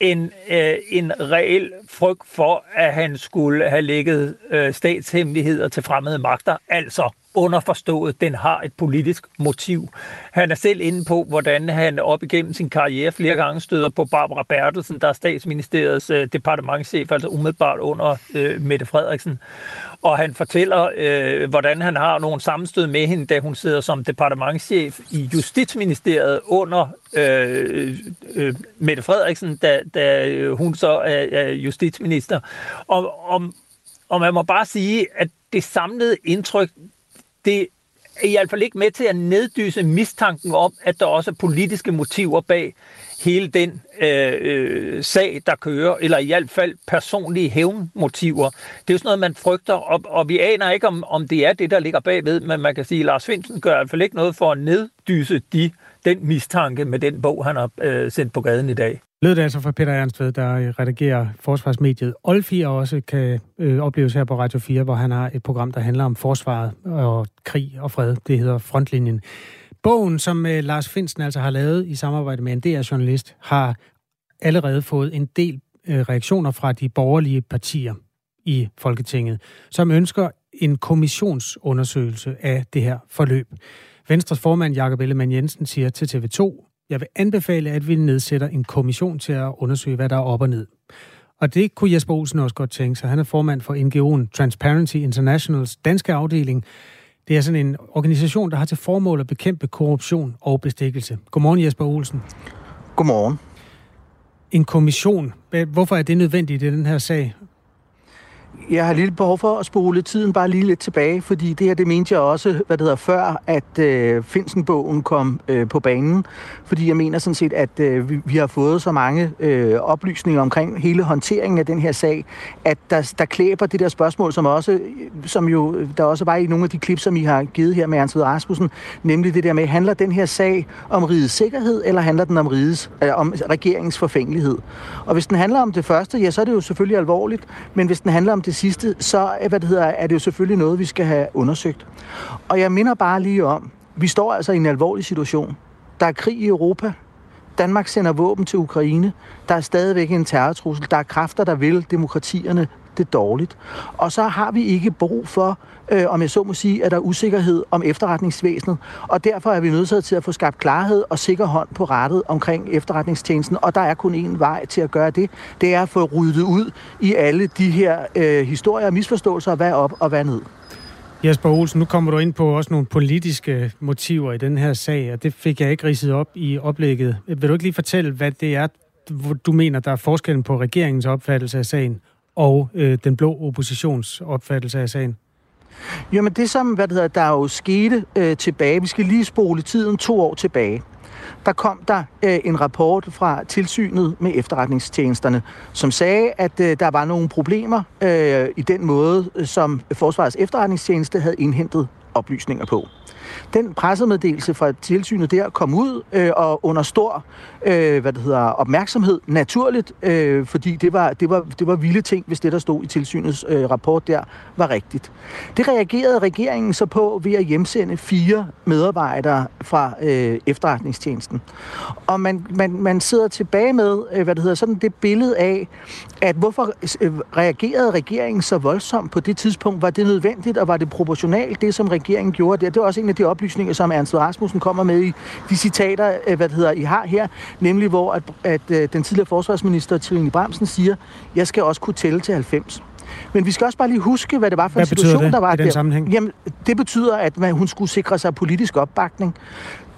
en, øh, en reel frygt for, at han skulle have lægget øh, statshemmeligheder til fremmede magter. Altså underforstået, den har et politisk motiv. Han er selv inde på, hvordan han op igennem sin karriere flere gange støder på Barbara Bertelsen, der er statsministeriets øh, departementchef, altså umiddelbart under øh, Mette Frederiksen. Og han fortæller, øh, hvordan han har nogle sammenstød med hende, da hun sidder som departementschef i Justitsministeriet under øh, øh, Mette Frederiksen, da, da øh, hun så er, er justitsminister. Og om og man må bare sige, at det samlede indtryk, det er i hvert fald ikke med til at neddyse mistanken om, at der også er politiske motiver bag hele den øh, øh, sag, der kører, eller i hvert fald personlige hævnmotiver. Det er jo sådan noget, man frygter, og, og vi aner ikke, om, om det er det, der ligger bagved, men man kan sige, at Lars Finsen gør i hvert fald ikke noget for at neddyse de, den mistanke med den bog, han har øh, sendt på gaden i dag. Lød det altså fra Peter Ernstved, der øh, redigerer forsvarsmediet Olfi, og også kan øh, opleves her på Radio 4, hvor han har et program, der handler om forsvaret og krig og fred. Det hedder Frontlinjen. Bogen, som øh, Lars Finsen altså har lavet i samarbejde med en DR-journalist, har allerede fået en del øh, reaktioner fra de borgerlige partier i Folketinget, som ønsker en kommissionsundersøgelse af det her forløb. Venstres formand Jakob Ellemann Jensen siger til TV2, jeg vil anbefale, at vi nedsætter en kommission til at undersøge, hvad der er op og ned. Og det kunne Jesper Olsen også godt tænke sig. Han er formand for NGO'en Transparency Internationals danske afdeling. Det er sådan en organisation, der har til formål at bekæmpe korruption og bestikkelse. Godmorgen Jesper Olsen. Godmorgen. En kommission. Hvorfor er det nødvendigt i den her sag? Jeg har lidt behov for at spole tiden bare lige lidt tilbage, fordi det her, det mente jeg også, hvad det hedder, før, at øh, Finsen-bogen kom øh, på banen. Fordi jeg mener sådan set, at øh, vi, vi har fået så mange øh, oplysninger omkring hele håndteringen af den her sag, at der, der klæber det der spørgsmål, som også, som jo, der også var i nogle af de klip, som I har givet her med Ernst Rasmussen, nemlig det der med, handler den her sag om rigets sikkerhed, eller handler den om, rides, øh, om regeringens forfængelighed? Og hvis den handler om det første, ja, så er det jo selvfølgelig alvorligt, men hvis den handler om det sidste, så øh, hvad det hedder, er det jo selvfølgelig noget, vi skal have undersøgt. Og jeg minder bare lige om, vi står altså i en alvorlig situation. Der er krig i Europa. Danmark sender våben til Ukraine. Der er stadigvæk en terrortrussel. Der er kræfter, der vil demokratierne det dårligt. Og så har vi ikke brug for, øh, om jeg så må sige, at der er usikkerhed om efterretningsvæsenet. Og derfor er vi nødt til at få skabt klarhed og sikker hånd på rettet omkring efterretningstjenesten. Og der er kun én vej til at gøre det. Det er at få ryddet ud i alle de her øh, historier og misforståelser, hvad op og hvad ned. Jesper Olsen, nu kommer du ind på også nogle politiske motiver i den her sag, og det fik jeg ikke ridset op i oplægget. Vil du ikke lige fortælle, hvad det er, du mener, der er forskellen på regeringens opfattelse af sagen og øh, den blå oppositionsopfattelse af sagen? Jamen det som, hvad det hedder, der jo skete øh, tilbage, vi skal lige spole tiden to år tilbage, der kom der øh, en rapport fra tilsynet med efterretningstjenesterne, som sagde, at øh, der var nogle problemer øh, i den måde, øh, som Forsvarets efterretningstjeneste havde indhentet oplysninger på. Den pressemeddelelse fra tilsynet der kom ud øh, og under stor øh, hvad det hedder, opmærksomhed, naturligt, øh, fordi det var, det, var, det var vilde ting, hvis det, der stod i tilsynets øh, rapport der, var rigtigt. Det reagerede regeringen så på ved at hjemsende fire medarbejdere fra øh, efterretningstjenesten. Og man, man, man sidder tilbage med, øh, hvad det hedder, sådan det billede af, at hvorfor øh, reagerede regeringen så voldsomt på det tidspunkt? Var det nødvendigt, og var det proportionalt, det som regeringen gjorde der? Det var også en af de oplysninger, som Ernst Rasmussen kommer med i de citater, øh, hvad det hedder, I har her, nemlig hvor at, at, øh, den tidligere forsvarsminister Trine Bramsen siger, jeg skal også kunne tælle til 90. Men vi skal også bare lige huske, hvad det var for hvad en situation, det, der var i den der. Sammenhæng? Jamen, det betyder, at man, hun skulle sikre sig politisk opbakning.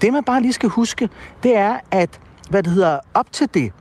Det, man bare lige skal huske, det er, at hvad det hedder, op til det,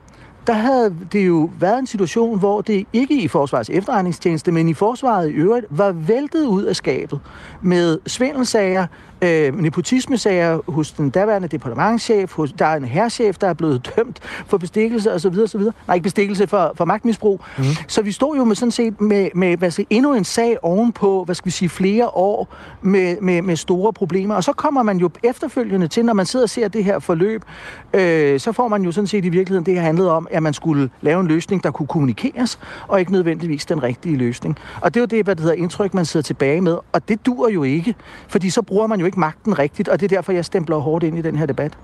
der havde det jo været en situation, hvor det ikke i Forsvarets efterretningstjeneste, men i forsvaret i øvrigt, var væltet ud af skabet med svindelsager, øh, nepotismesager hos den daværende departementchef, hos, der er en herrchef, der er blevet <laughs> dømt for bestikkelse osv. osv. Nej, ikke bestikkelse for, for magtmisbrug. Mm. Så vi stod jo med sådan set med, med hvad skal, endnu en sag ovenpå, hvad skal vi sige, flere år med, med, med store problemer. Og så kommer man jo efterfølgende til, når man sidder og ser det her forløb, øh, så får man jo sådan set i virkeligheden, det her handlede om, at man skulle lave en løsning, der kunne kommunikeres, og ikke nødvendigvis den rigtige løsning. Og det er jo det, hvad det hedder, indtryk, man sidder tilbage med. Og det dur jo ikke, fordi så bruger man jo ikke magten rigtigt, og det er derfor, jeg stempler hårdt ind i den her debat.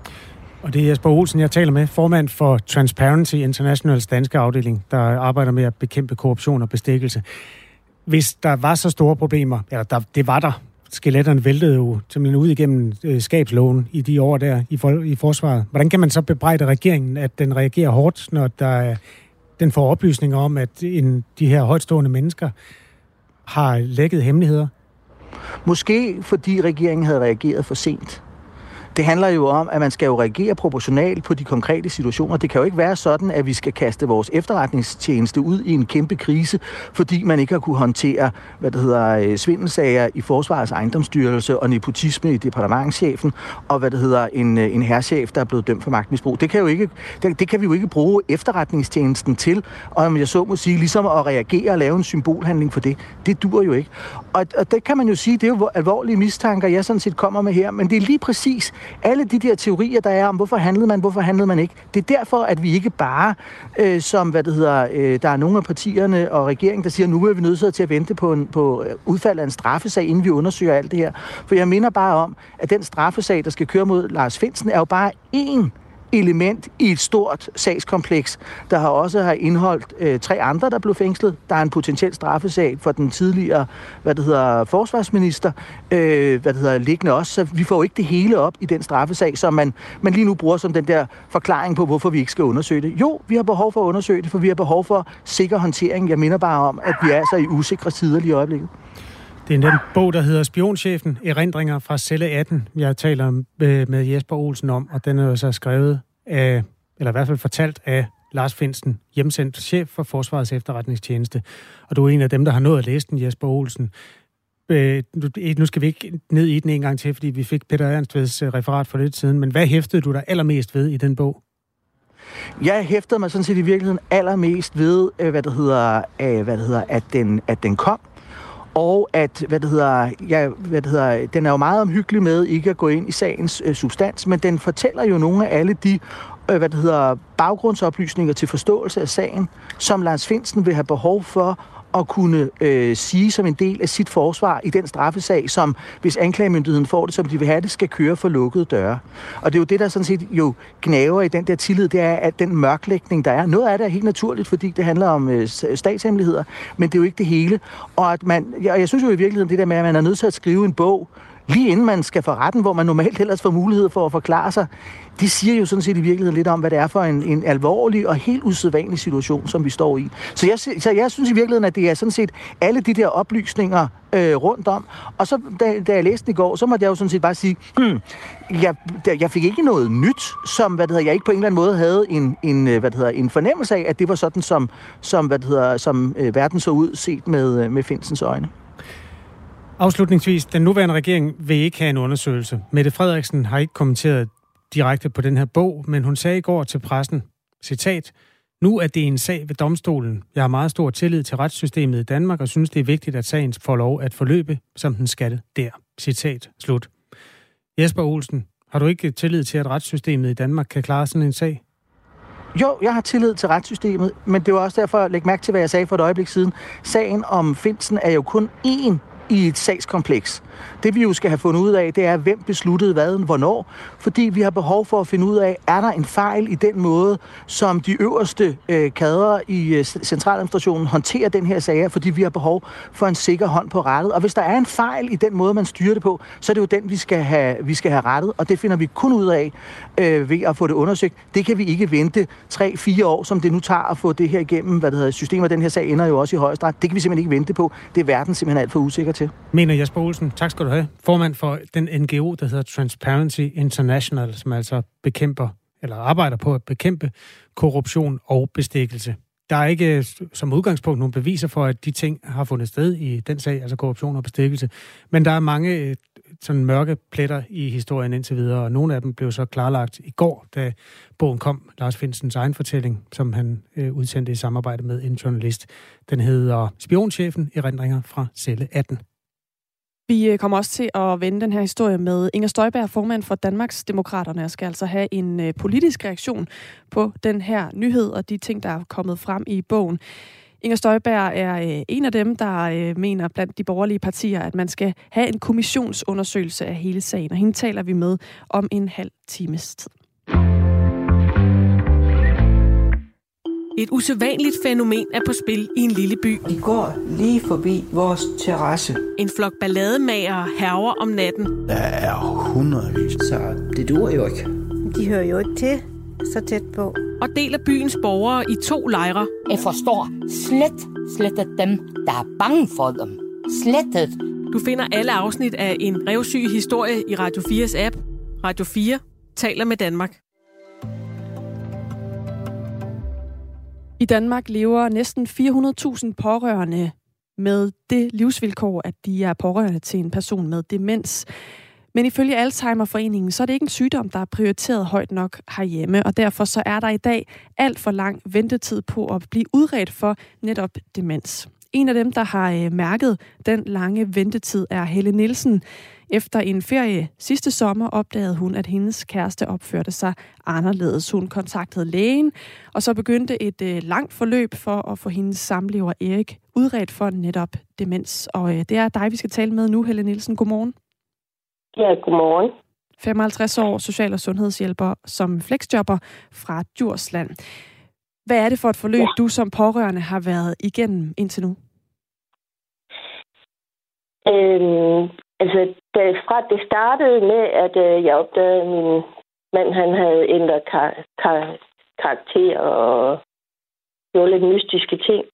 Og det er Jesper Olsen, jeg taler med, formand for Transparency Internationals danske afdeling, der arbejder med at bekæmpe korruption og bestikkelse. Hvis der var så store problemer, eller der, det var der, skeletterne væltede jo simpelthen ud igennem øh, skabsloven i de år der i, for, i forsvaret. Hvordan kan man så bebrejde regeringen, at den reagerer hårdt, når der, den får oplysninger om, at en, de her højtstående mennesker har lækket hemmeligheder? Måske fordi regeringen havde reageret for sent. Det handler jo om, at man skal jo reagere proportionalt på de konkrete situationer. Det kan jo ikke være sådan, at vi skal kaste vores efterretningstjeneste ud i en kæmpe krise, fordi man ikke har kunne håndtere, hvad det hedder, øh, svindelsager i Forsvarets ejendomsstyrelse og nepotisme i departementschefen, og hvad det hedder, en, øh, en herrchef, der er blevet dømt for magtmisbrug. Det kan, jo ikke, det, det kan vi jo ikke bruge efterretningstjenesten til, og om jeg så må sige, ligesom at reagere og lave en symbolhandling for det. Det dur jo ikke. Og, og det kan man jo sige, det er jo alvorlige mistanker, jeg sådan set kommer med her, men det er lige præcis alle de der teorier, der er om, hvorfor handlede man, hvorfor handlede man ikke. Det er derfor, at vi ikke bare, øh, som hvad det hedder, øh, der er nogle af partierne og regeringen, der siger, nu er vi nødt til at vente på, en, på øh, udfald af en straffesag, inden vi undersøger alt det her. For jeg minder bare om, at den straffesag, der skal køre mod Lars Finsen, er jo bare én element i et stort sagskompleks, der har også har indholdt øh, tre andre, der blev fængslet. Der er en potentiel straffesag for den tidligere, hvad det hedder, forsvarsminister, øh, hvad det hedder, liggende også. Så vi får jo ikke det hele op i den straffesag, som man, man lige nu bruger som den der forklaring på, hvorfor vi ikke skal undersøge det. Jo, vi har behov for at undersøge det, for vi har behov for sikker håndtering. Jeg minder bare om, at vi er altså i usikre tider lige i øjeblikket. Det er den bog, der hedder Spionchefen, erindringer fra celle 18, jeg taler øh, med Jesper Olsen om, og den er jo så skrevet af, eller i hvert fald fortalt af Lars Finsen, hjemsendt chef for Forsvarets efterretningstjeneste. Og du er en af dem, der har nået at læse den, Jesper Olsen. Øh, nu skal vi ikke ned i den en gang til, fordi vi fik Peter Ernstveds øh, referat for lidt siden, men hvad hæftede du dig allermest ved i den bog? Jeg hæftede mig sådan set i virkeligheden allermest ved, øh, hvad det hedder, hvad det hedder at, den, at den kom, og at, hvad det hedder, ja, hvad det hedder, den er jo meget omhyggelig med ikke at gå ind i sagens øh, substans, men den fortæller jo nogle af alle de øh, hvad det hedder, baggrundsoplysninger til forståelse af sagen, som Lars Finsen vil have behov for at kunne øh, sige som en del af sit forsvar i den straffesag, som hvis anklagemyndigheden får det, som de vil have det, skal køre for lukkede døre. Og det er jo det, der sådan set jo gnaver i den der tillid, det er, at den mørklægning, der er, noget af det er helt naturligt, fordi det handler om øh, statshemmeligheder, men det er jo ikke det hele. Og at man, jeg, jeg synes jo i virkeligheden, det der med, at man er nødt til at skrive en bog, lige inden man skal for retten, hvor man normalt ellers får mulighed for at forklare sig, det siger jo sådan set i virkeligheden lidt om, hvad det er for en, en alvorlig og helt usædvanlig situation, som vi står i. Så jeg, så jeg synes i virkeligheden, at det er sådan set alle de der oplysninger øh, rundt om. Og så, da, da jeg læste den i går, så måtte jeg jo sådan set bare sige, hmm, jeg, jeg fik ikke noget nyt, som hvad det hedder, jeg ikke på en eller anden måde havde en, en, øh, hvad det hedder, en fornemmelse af, at det var sådan, som, som, hvad det hedder, som øh, verden så ud set med, øh, med Finsens øjne. Afslutningsvis, den nuværende regering vil ikke have en undersøgelse. Mette Frederiksen har ikke kommenteret direkte på den her bog, men hun sagde i går til pressen, citat, nu er det en sag ved domstolen. Jeg har meget stor tillid til retssystemet i Danmark, og synes, det er vigtigt, at sagen får lov at forløbe, som den skal der. Citat slut. Jesper Olsen, har du ikke tillid til, at retssystemet i Danmark kan klare sådan en sag? Jo, jeg har tillid til retssystemet, men det var også derfor at lægge mærke til, hvad jeg sagde for et øjeblik siden. Sagen om Finsen er jo kun én i et sagskompleks. Det vi jo skal have fundet ud af, det er, hvem besluttede hvad, hvornår. Fordi vi har behov for at finde ud af, er der en fejl i den måde, som de øverste øh, kadrer i øh, centraladministrationen håndterer den her sag, fordi vi har behov for en sikker hånd på rettet. Og hvis der er en fejl i den måde, man styrer det på, så er det jo den, vi skal have, vi skal have rettet. Og det finder vi kun ud af øh, ved at få det undersøgt. Det kan vi ikke vente 3-4 år, som det nu tager at få det her igennem. Hvad det hedder, systemet den her sag ender jo også i højesteret. Det kan vi simpelthen ikke vente på. Det er verden simpelthen alt for usikker til. Mener Jesper Olsen. Tak skal du have. Formand for den NGO, der hedder Transparency International, som altså bekæmper, eller arbejder på at bekæmpe korruption og bestikkelse. Der er ikke øh, som udgangspunkt nogen beviser for, at de ting har fundet sted i den sag, altså korruption og bestikkelse. Men der er mange øh, sådan mørke pletter i historien indtil videre, og nogle af dem blev så klarlagt i går, da bogen kom, Lars Finsens egen fortælling, som han øh, udsendte i samarbejde med en journalist. Den hedder Spionchefen i fra celle 18. Vi øh, kommer også til at vende den her historie med Inger Støjberg, formand for Danmarks Demokraterne, og skal altså have en øh, politisk reaktion på den her nyhed og de ting, der er kommet frem i bogen. Inger Støjberg er øh, en af dem, der mener blandt de borgerlige partier, at man skal have en kommissionsundersøgelse af hele sagen, og hende taler vi med om en halv times tid. Et usædvanligt fænomen er på spil i en lille by. De går lige forbi vores terrasse. En flok ballademager herver om natten. Der er hundredvis. Så det duer jo ikke. De hører jo ikke til så tæt på. Og deler byens borgere i to lejre. Jeg forstår slet, slet dem, der er bange for dem. Slettet. Du finder alle afsnit af en revsyg historie i Radio 4's app. Radio 4 taler med Danmark. I Danmark lever næsten 400.000 pårørende med det livsvilkår, at de er pårørende til en person med demens. Men ifølge Alzheimerforeningen, så er det ikke en sygdom, der er prioriteret højt nok herhjemme, og derfor så er der i dag alt for lang ventetid på at blive udredt for netop demens. En af dem, der har øh, mærket den lange ventetid, er Helle Nielsen. Efter en ferie sidste sommer opdagede hun, at hendes kæreste opførte sig anderledes. Hun kontaktede lægen, og så begyndte et øh, langt forløb for at få hendes samlever Erik udredt for netop demens. Og øh, det er dig, vi skal tale med nu, Helle Nielsen. Godmorgen. Ja, godmorgen. 55 år social- og sundhedshjælper som flexjobber fra Djursland. Hvad er det for et forløb, ja. du som pårørende har været igennem indtil nu? Øhm, altså, da, fra det startede med, at øh, jeg opdagede, at min mand han havde ændret kar- kar- karakter og gjorde lidt mystiske ting.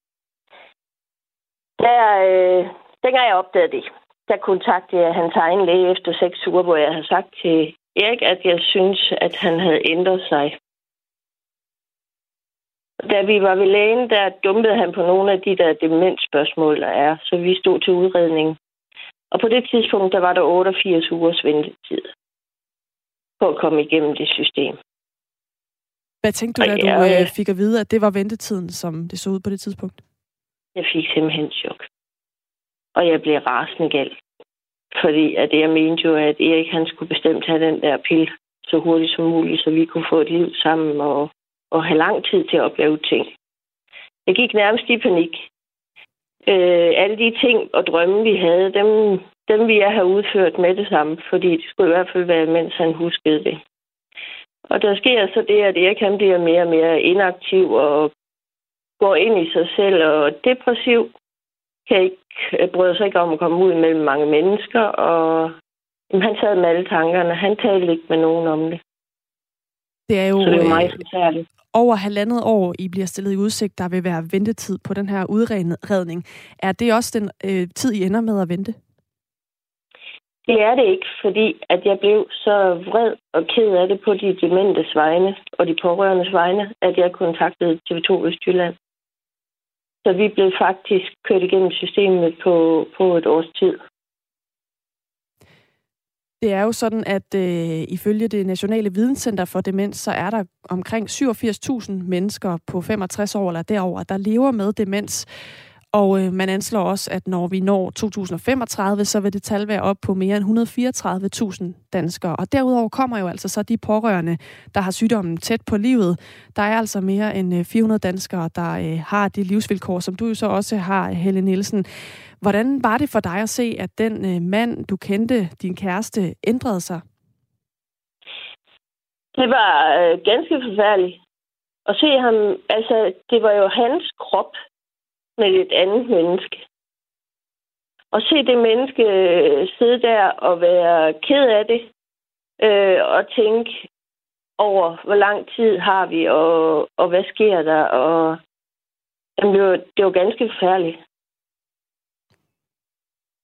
Der, øh, dengang jeg opdagede det, der kontaktede jeg hans egen læge efter seks uger, hvor jeg havde sagt til Erik, at jeg synes, at han havde ændret sig. Da vi var ved lægen, der dumpede han på nogle af de der demensspørgsmål, der er, så vi stod til udredning. Og på det tidspunkt, der var der 88 ugers ventetid på at komme igennem det system. Hvad tænkte du, da du øh, fik at vide, at det var ventetiden, som det så ud på det tidspunkt? Jeg fik simpelthen chok. Og jeg blev rasende gal. Fordi at jeg mente jo, at Erik han skulle bestemt have den der pil så hurtigt som muligt, så vi kunne få et liv sammen og, og have lang tid til at opleve ting. Jeg gik nærmest i panik. Øh, alle de ting og drømme, vi havde, dem, dem ville jeg have udført med det samme, fordi det skulle i hvert fald være, mens han huskede det. Og der sker så det, at Erik han bliver mere og mere inaktiv og går ind i sig selv og depressiv. Kan ikke, bryder sig ikke om at komme ud mellem mange mennesker, og jamen, han sad med alle tankerne. Han talte ikke med nogen om det. Det er jo Så det er øh, meget forfærdeligt over halvandet år, I bliver stillet i udsigt, der vil være ventetid på den her udredning. Er det også den øh, tid, I ender med at vente? Det er det ikke, fordi at jeg blev så vred og ked af det på de dementes vegne og de pårørendes vegne, at jeg kontaktede TV2 Østjylland. Så vi blev faktisk kørt igennem systemet på, på et års tid. Det er jo sådan, at øh, ifølge det Nationale Videnscenter for Demens, så er der omkring 87.000 mennesker på 65 år eller derover, der lever med demens. Og øh, man anslår også, at når vi når 2035, så vil det tal være op på mere end 134.000 danskere. Og derudover kommer jo altså så de pårørende, der har sygdommen tæt på livet. Der er altså mere end øh, 400 danskere, der øh, har de livsvilkår, som du jo så også har, Helle Nielsen. Hvordan var det for dig at se, at den øh, mand, du kendte, din kæreste, ændrede sig? Det var øh, ganske forfærdeligt. At se ham, altså, det var jo hans krop med et andet menneske. Og se det menneske øh, sidde der og være ked af det, øh, og tænke over, hvor lang tid har vi, og, og hvad sker der, og jamen, det, var, det var ganske forfærdeligt.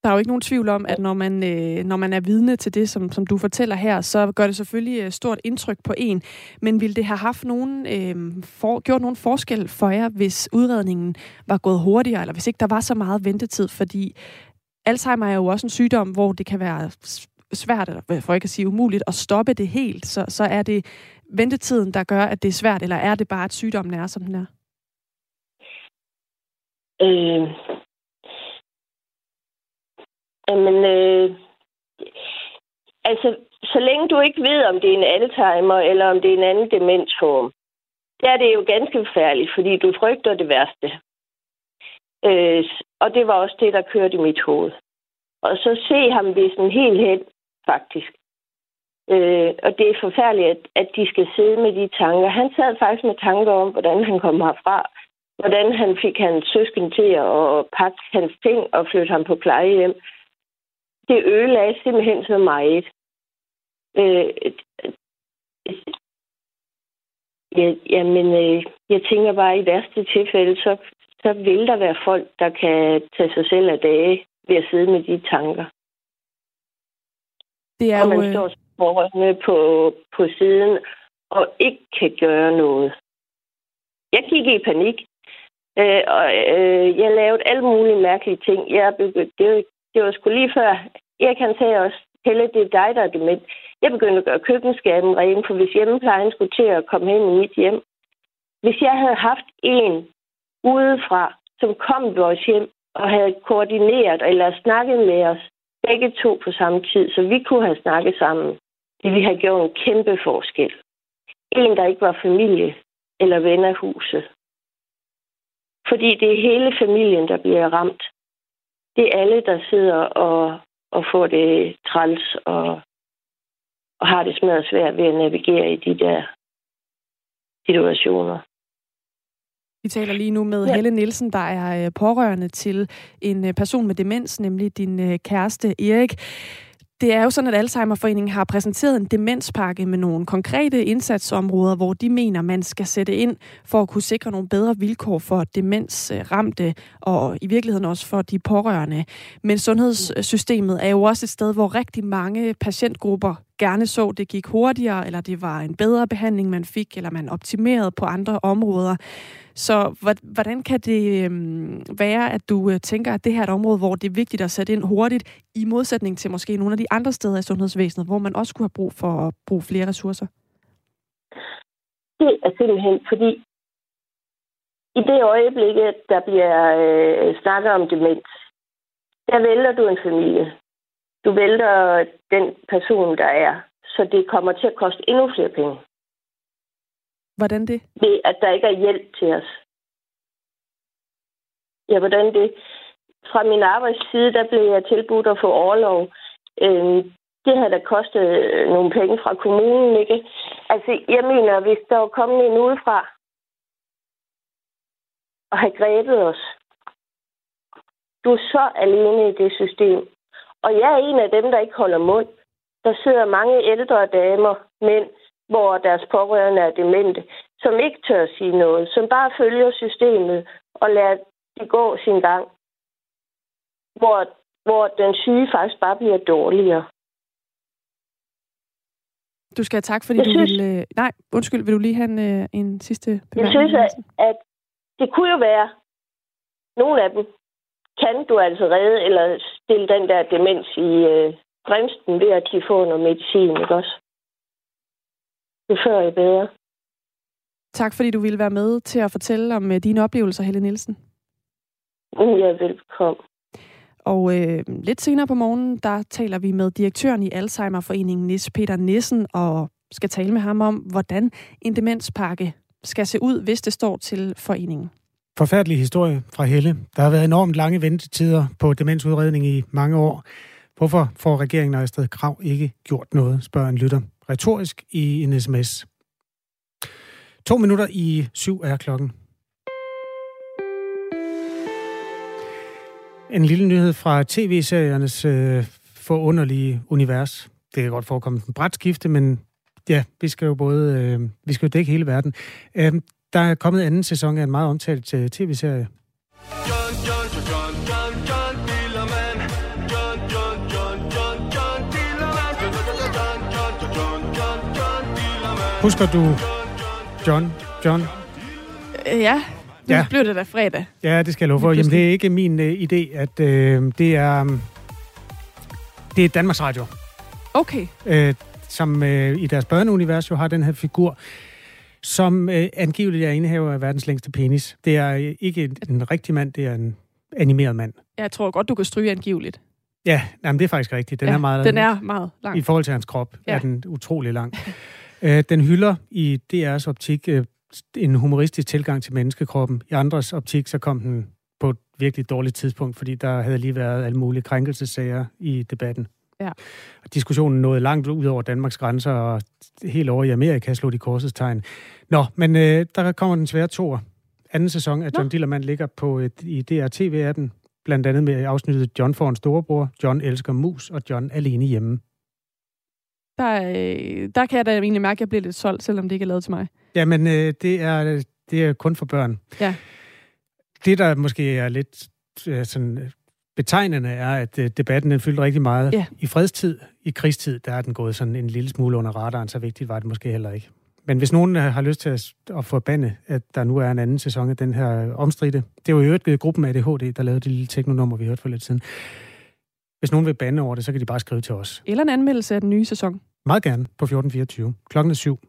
Der er jo ikke nogen tvivl om, at når man, øh, når man er vidne til det, som, som du fortæller her, så gør det selvfølgelig øh, stort indtryk på en. Men ville det have haft nogen, øh, for, gjort nogen forskel for jer, hvis udredningen var gået hurtigere, eller hvis ikke der var så meget ventetid? Fordi Alzheimer er jo også en sygdom, hvor det kan være svært, eller for ikke at sige umuligt, at stoppe det helt. Så, så er det ventetiden, der gør, at det er svært, eller er det bare, at sygdommen er, som den er? Øh, Jamen, øh, altså, så længe du ikke ved, om det er en Alzheimer, eller om det er en anden demensform, der er det jo ganske forfærdeligt, fordi du frygter det værste. Øh, og det var også det, der kørte i mit hoved. Og så se ham sådan helt hen, faktisk. Øh, og det er forfærdeligt, at, at de skal sidde med de tanker. Han sad faktisk med tanker om, hvordan han kom herfra. Hvordan han fik hans søsken til at pakke hans ting og flytte ham på plejehjem det ødelagde simpelthen så meget. Øh, ja, jamen, øh, jeg tænker bare, at i værste tilfælde, så, så vil der være folk, der kan tage sig selv af dage ved at sidde med de tanker. Det er og jo, man øh, står pårørende på, på siden og ikke kan gøre noget. Jeg gik i panik, øh, og øh, jeg lavede alle mulige mærkelige ting. Jeg begyndte, det, det var sgu lige før. Jeg kan sige også, Helle, det er dig, der er dement. Jeg begyndte at gøre køkkenskaben ren, for hvis hjemmeplejen skulle til at komme hen i mit hjem, hvis jeg havde haft en udefra, som kom i vores hjem og havde koordineret eller snakket med os, begge to på samme tid, så vi kunne have snakket sammen, det ville have gjort en kæmpe forskel. En, der ikke var familie eller ven af huset. Fordi det er hele familien, der bliver ramt. Det er alle, der sidder og, og får det træls og, og har det smadret svært ved at navigere i de der situationer. Vi taler lige nu med ja. Helle Nielsen, der er øh, pårørende til en øh, person med demens, nemlig din øh, kæreste Erik. Det er jo sådan, at Alzheimerforeningen har præsenteret en demenspakke med nogle konkrete indsatsområder, hvor de mener, man skal sætte ind for at kunne sikre nogle bedre vilkår for demensramte og i virkeligheden også for de pårørende. Men sundhedssystemet er jo også et sted, hvor rigtig mange patientgrupper gerne så, det gik hurtigere, eller det var en bedre behandling, man fik, eller man optimerede på andre områder. Så hvordan kan det øhm, være, at du øh, tænker, at det her er et område, hvor det er vigtigt at sætte ind hurtigt, i modsætning til måske nogle af de andre steder i sundhedsvæsenet, hvor man også kunne have brug for at bruge flere ressourcer? Det er altså simpelthen fordi, i det øjeblik, der bliver øh, snakket om demens, der vælger du en familie. Du vælger den person, der er. Så det kommer til at koste endnu flere penge. Hvordan det? Det, at der ikke er hjælp til os. Ja, hvordan det? Fra min arbejdsside, der blev jeg tilbudt at få overlov. Øh, det havde da kostet øh, nogle penge fra kommunen, ikke? Altså, jeg mener, hvis der var kommet en udefra og have grebet os, du er så alene i det system. Og jeg er en af dem, der ikke holder mund. Der sidder mange ældre damer, mænd, hvor deres pårørende er demente, som ikke tør sige noget, som bare følger systemet og lader det gå sin gang, hvor, hvor den syge faktisk bare bliver dårligere. Du skal have tak, fordi jeg du synes, vil... Øh, nej, undskyld, vil du lige have en, øh, en sidste bemærkning? Jeg synes, at, at det kunne jo være, nogle af dem kan du altså redde eller stille den der demens i øh, bremsen ved at de får noget medicin, ikke også? Jo før jo bedre. Tak fordi du ville være med til at fortælle om uh, dine oplevelser, Helle Nielsen. Ja, velkommen. Og øh, lidt senere på morgenen, der taler vi med direktøren i Alzheimerforeningen, Nis Peter Nissen, og skal tale med ham om, hvordan en demenspakke skal se ud, hvis det står til foreningen. Forfærdelig historie fra Helle. Der har været enormt lange ventetider på demensudredning i mange år. Hvorfor får regeringen og Astrid Krav ikke gjort noget, spørger en lytter retorisk i en sms. To minutter i syv er klokken. En lille nyhed fra tv-seriernes øh, forunderlige univers. Det kan godt forekomme en bræt skifte, men ja, vi skal jo både øh, vi skal jo dække hele verden. Øh, der er kommet anden sæson af en meget omtalt øh, tv-serie. Husker du John? John? Øh, ja, nu ja. blev det da fredag. Ja, det skal jeg love for. Jamen, det er ikke min uh, idé, at uh, det er... Um, det er Danmarks Radio. Okay. Uh, som uh, i deres børneunivers jo har den her figur, som uh, angiveligt er indehaver af verdens længste penis. Det er uh, ikke en, en rigtig mand, det er en animeret mand. Jeg tror godt, du kan stryge angiveligt. Ja, jamen, det er faktisk rigtigt. Den ja, er meget den er meget lang. I forhold til hans krop ja. er den utrolig lang. uh, <laughs> den hylder i DR's optik uh, en humoristisk tilgang til menneskekroppen. I andres optik, så kom den på et virkelig dårligt tidspunkt, fordi der havde lige været alle mulige krænkelsesager i debatten. Ja. Diskussionen nåede langt ud over Danmarks grænser, og helt over i Amerika slog de korsets tegn. Nå, men øh, der kommer den svære tor. Anden sæson af John Nå. Dillermand ligger på et, i DR-TV-appen, blandt andet med afsnittet John får en storebror, John elsker mus og John alene hjemme. Der, øh, der kan jeg da egentlig mærke, at jeg bliver lidt solgt, selvom det ikke er lavet til mig. Jamen, øh, det, er, det er kun for børn. Ja. Det, der måske er lidt øh, sådan betegnende er, at øh, debatten den fyldte rigtig meget Ja. i fredstid. I krigstid, der er den gået sådan en lille smule under radaren, så vigtigt var det måske heller ikke. Men hvis nogen øh, har lyst til at, at forbande, at der nu er en anden sæson af den her omstridte, det var jo øvrigt øh, gruppen ADHD, der lavede det lille teknonummer, vi hørte for lidt siden. Hvis nogen vil bande over det, så kan de bare skrive til os. Eller en anmeldelse af den nye sæson. Meget gerne på 1424. Klokken er syv.